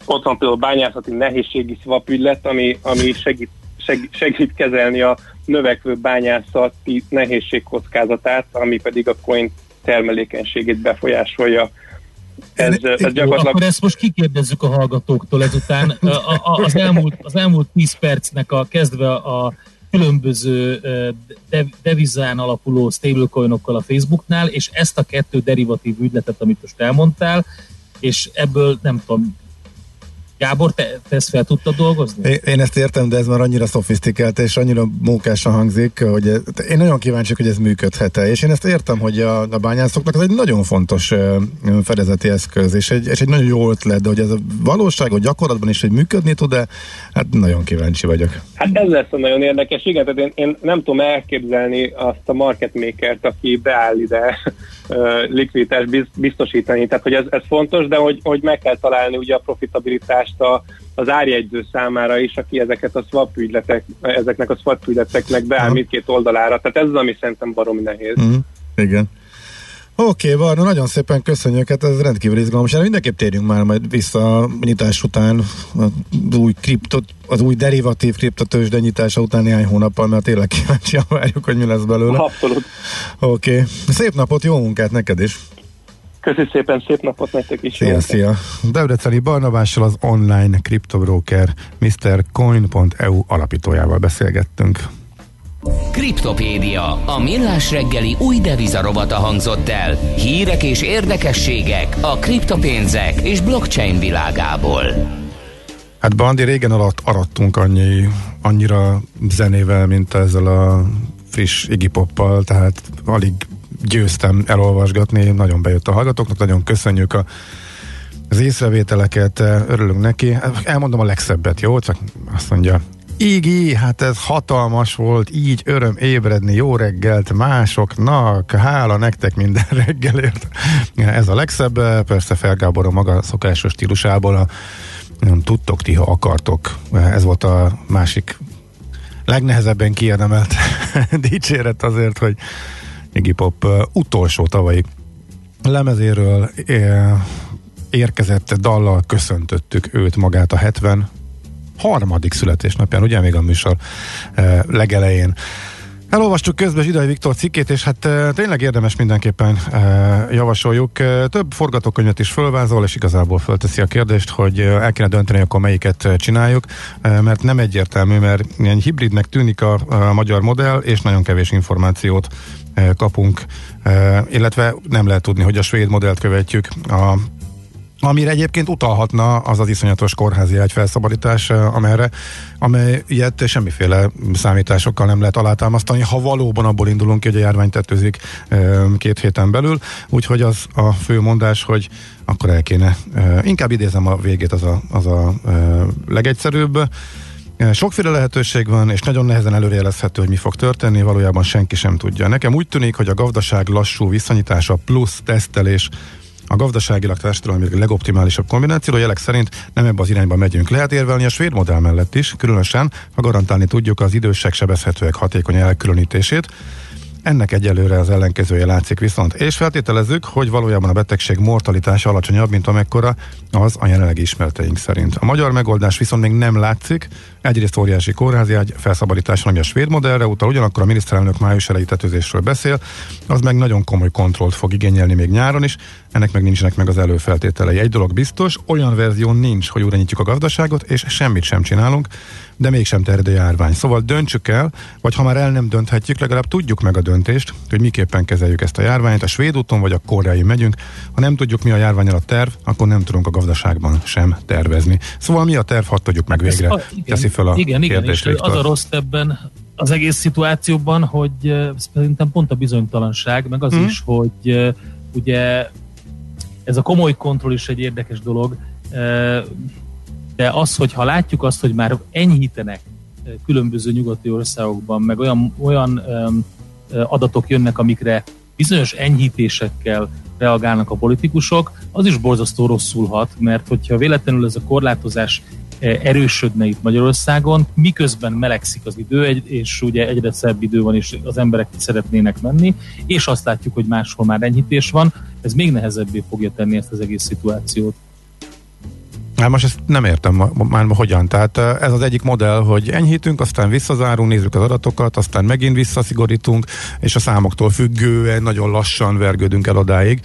ott van például a bányászati nehézségi swap ügylet, ami, ami segít, segít, segít kezelni a növekvő bányászati nehézségkockázatát, ami pedig a coin termelékenységét befolyásolja. Ez, ez gyakorlatilag... Akkor ezt most kikérdezzük a hallgatóktól ezután. A, a, az, elmúlt, az elmúlt 10 percnek a kezdve a különböző devizán alapuló stablecoinokkal a Facebooknál, és ezt a kettő derivatív ügyletet, amit most elmondtál, és ebből nem tudom, Gábor, te, te ezt fel tudtad dolgozni? Én, én ezt értem, de ez már annyira szofisztikált és annyira mókásan hangzik, hogy én nagyon kíváncsi, hogy ez működhet-e. És én ezt értem, hogy a, a bányászoknak ez egy nagyon fontos fedezeti eszköz, és egy, és egy nagyon jó ötlet, de hogy ez a valóság, hogy gyakorlatban is, hogy működni tud, de hát nagyon kíváncsi vagyok. Hát ez lesz a nagyon érdekes. Igen, tehát én, én nem tudom elképzelni azt a market makert, aki beáll ide likviditást biztosítani. Tehát, hogy ez, ez fontos, de hogy, hogy meg kell találni ugye a profitabilitást a, az árjegyző számára is, aki ezeket a swap ügyletek, ezeknek a swap ügyleteknek beáll mindkét oldalára. Tehát ez az, ami szerintem baromi nehéz. Mm, igen. Oké, okay, Varna, nagyon szépen köszönjük, hát ez rendkívül izgalmas. Erre mindenképp térjünk már majd vissza a nyitás után, az új kriptot, az új derivatív kriptotősde nyitása után néhány hónappal, mert tényleg kíváncsian várjuk, hogy mi lesz belőle. Abszolút. Oké. Okay. Szép napot, jó munkát neked is! Köszönöm szépen, szép napot nektek is! Szia, szia! Debreceni Barnabással az online kriptobroker Mr. Coin.eu alapítójával beszélgettünk. Kriptopédia, a millás reggeli új devizarovata hangzott el. Hírek és érdekességek a kriptopénzek és blockchain világából. Hát Bandi, régen alatt arattunk annyi, annyira zenével, mint ezzel a friss Iggy Poppal, tehát alig győztem elolvasgatni, nagyon bejött a hallgatóknak, nagyon köszönjük a az észrevételeket, örülünk neki. Elmondom a legszebbet, jó? Csak azt mondja, Igi, hát ez hatalmas volt, így öröm ébredni, jó reggelt másoknak, hála nektek minden reggelért. Ez a legszebb, persze Felgábor a maga szokásos stílusából, a, nem tudtok ti, ha akartok. Ez volt a másik legnehezebben kiérdemelt dicséret azért, hogy Iggy Pop utolsó tavalyi lemezéről érkezett dallal köszöntöttük őt magát a 70 harmadik születésnapján, ugye még a műsor legelején. Elolvastuk közben Zsidai Viktor cikkét, és hát e, tényleg érdemes mindenképpen e, javasoljuk. E, több forgatókönyvet is fölvázol, és igazából fölteszi a kérdést, hogy el kéne dönteni, akkor melyiket csináljuk, e, mert nem egyértelmű, mert ilyen hibridnek tűnik a, a magyar modell, és nagyon kevés információt e, kapunk, e, illetve nem lehet tudni, hogy a svéd modellt követjük. A Amire egyébként utalhatna az az iszonyatos kórházi ágy felszabadítás, amerre, amely ilyet semmiféle számításokkal nem lehet alátámasztani, ha valóban abból indulunk hogy a járvány tetőzik két héten belül, úgyhogy az a fő mondás, hogy akkor el kéne, inkább idézem a végét, az a, az a legegyszerűbb, Sokféle lehetőség van, és nagyon nehezen előrejelezhető, hogy mi fog történni, valójában senki sem tudja. Nekem úgy tűnik, hogy a gazdaság lassú viszonyítása plusz tesztelés a gazdaságilag társadalmi legoptimálisabb kombináció, a jelek szerint nem ebbe az irányba megyünk. Lehet érvelni a svéd modell mellett is, különösen, ha garantálni tudjuk az idősek sebezhetőek hatékony elkülönítését, ennek egyelőre az ellenkezője látszik viszont. És feltételezzük, hogy valójában a betegség mortalitása alacsonyabb, mint amekkora az a jelenlegi ismereteink szerint. A magyar megoldás viszont még nem látszik, egyrészt óriási kórházi ágy felszabadítása, ami a svéd modellre utal, ugyanakkor a miniszterelnök május elejé tetőzésről beszél, az meg nagyon komoly kontrollt fog igényelni még nyáron is, ennek meg nincsenek meg az előfeltételei. Egy dolog biztos, olyan verzió nincs, hogy újra nyitjuk a gazdaságot, és semmit sem csinálunk, de mégsem terjed a járvány. Szóval döntsük el, vagy ha már el nem dönthetjük, legalább tudjuk meg a döntést, hogy miképpen kezeljük ezt a járványt, a svéd úton vagy a koreai megyünk. Ha nem tudjuk, mi a járványal a terv, akkor nem tudunk a gazdaságban sem tervezni. Szóval mi a terv, hadd tudjuk meg végre. A, igen, Teszi fel a igen, igen, és az a rossz ebben az egész szituációban, hogy szerintem pont a bizonytalanság, meg az hmm. is, hogy ugye ez a komoly kontroll is egy érdekes dolog, de az, hogy ha látjuk azt, hogy már enyhítenek különböző nyugati országokban, meg olyan, olyan adatok jönnek, amikre bizonyos enyhítésekkel reagálnak a politikusok, az is borzasztó rosszul hat, mert hogyha véletlenül ez a korlátozás erősödne itt Magyarországon, miközben melegszik az idő, és ugye egyre szebb idő van, és az emberek szeretnének menni, és azt látjuk, hogy máshol már enyhítés van, ez még nehezebbé fogja tenni ezt az egész szituációt. Hát most ezt nem értem már hogyan. Tehát ez az egyik modell, hogy enyhítünk, aztán visszazárunk, nézzük az adatokat, aztán megint visszaszigorítunk, és a számoktól függően nagyon lassan vergődünk el odáig.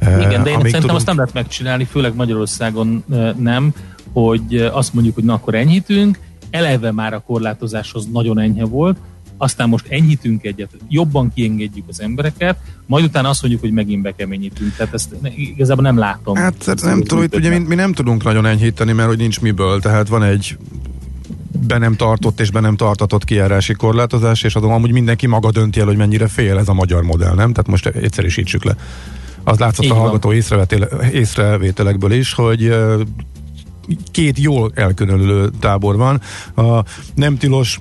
Igen, de én szerintem tudunk... azt nem lehet megcsinálni, főleg Magyarországon nem, hogy azt mondjuk, hogy na akkor enyhítünk, eleve már a korlátozáshoz nagyon enyhe volt, aztán most enyhítünk egyet, jobban kiengedjük az embereket, majd utána azt mondjuk, hogy megint bekeményítünk. Tehát ezt igazából nem látom. Hát nem tudom, hogy ugye mi, mi nem tudunk nagyon enyhíteni, mert hogy nincs miből, tehát van egy be nem tartott és be nem tartatott kijárási korlátozás, és azon amúgy mindenki maga dönti el, hogy mennyire fél ez a magyar modell, nem? Tehát most egyszerűsítsük le. Az látszott Így a hallgató észrevételekből is, hogy két jól elkülönülő tábor van. A nem tilos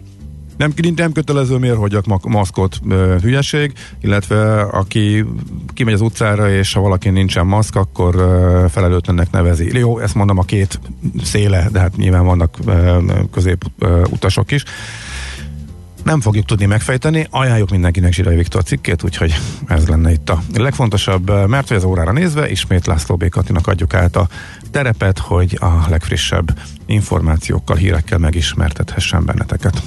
nem, nem kötelező miért hagyjak maszkot ö, hülyeség, illetve aki kimegy az utcára, és ha valaki nincsen maszk, akkor ö, felelőtlennek nevezi. Jó, ezt mondom a két széle, de hát nyilván vannak ö, közép ö, utasok is. Nem fogjuk tudni megfejteni, ajánljuk mindenkinek Zsirai Viktor cikkét, úgyhogy ez lenne itt a legfontosabb, mert hogy az órára nézve ismét László B. Adjuk át a terepet, hogy a legfrissebb információkkal, hírekkel megismertethessen benneteket.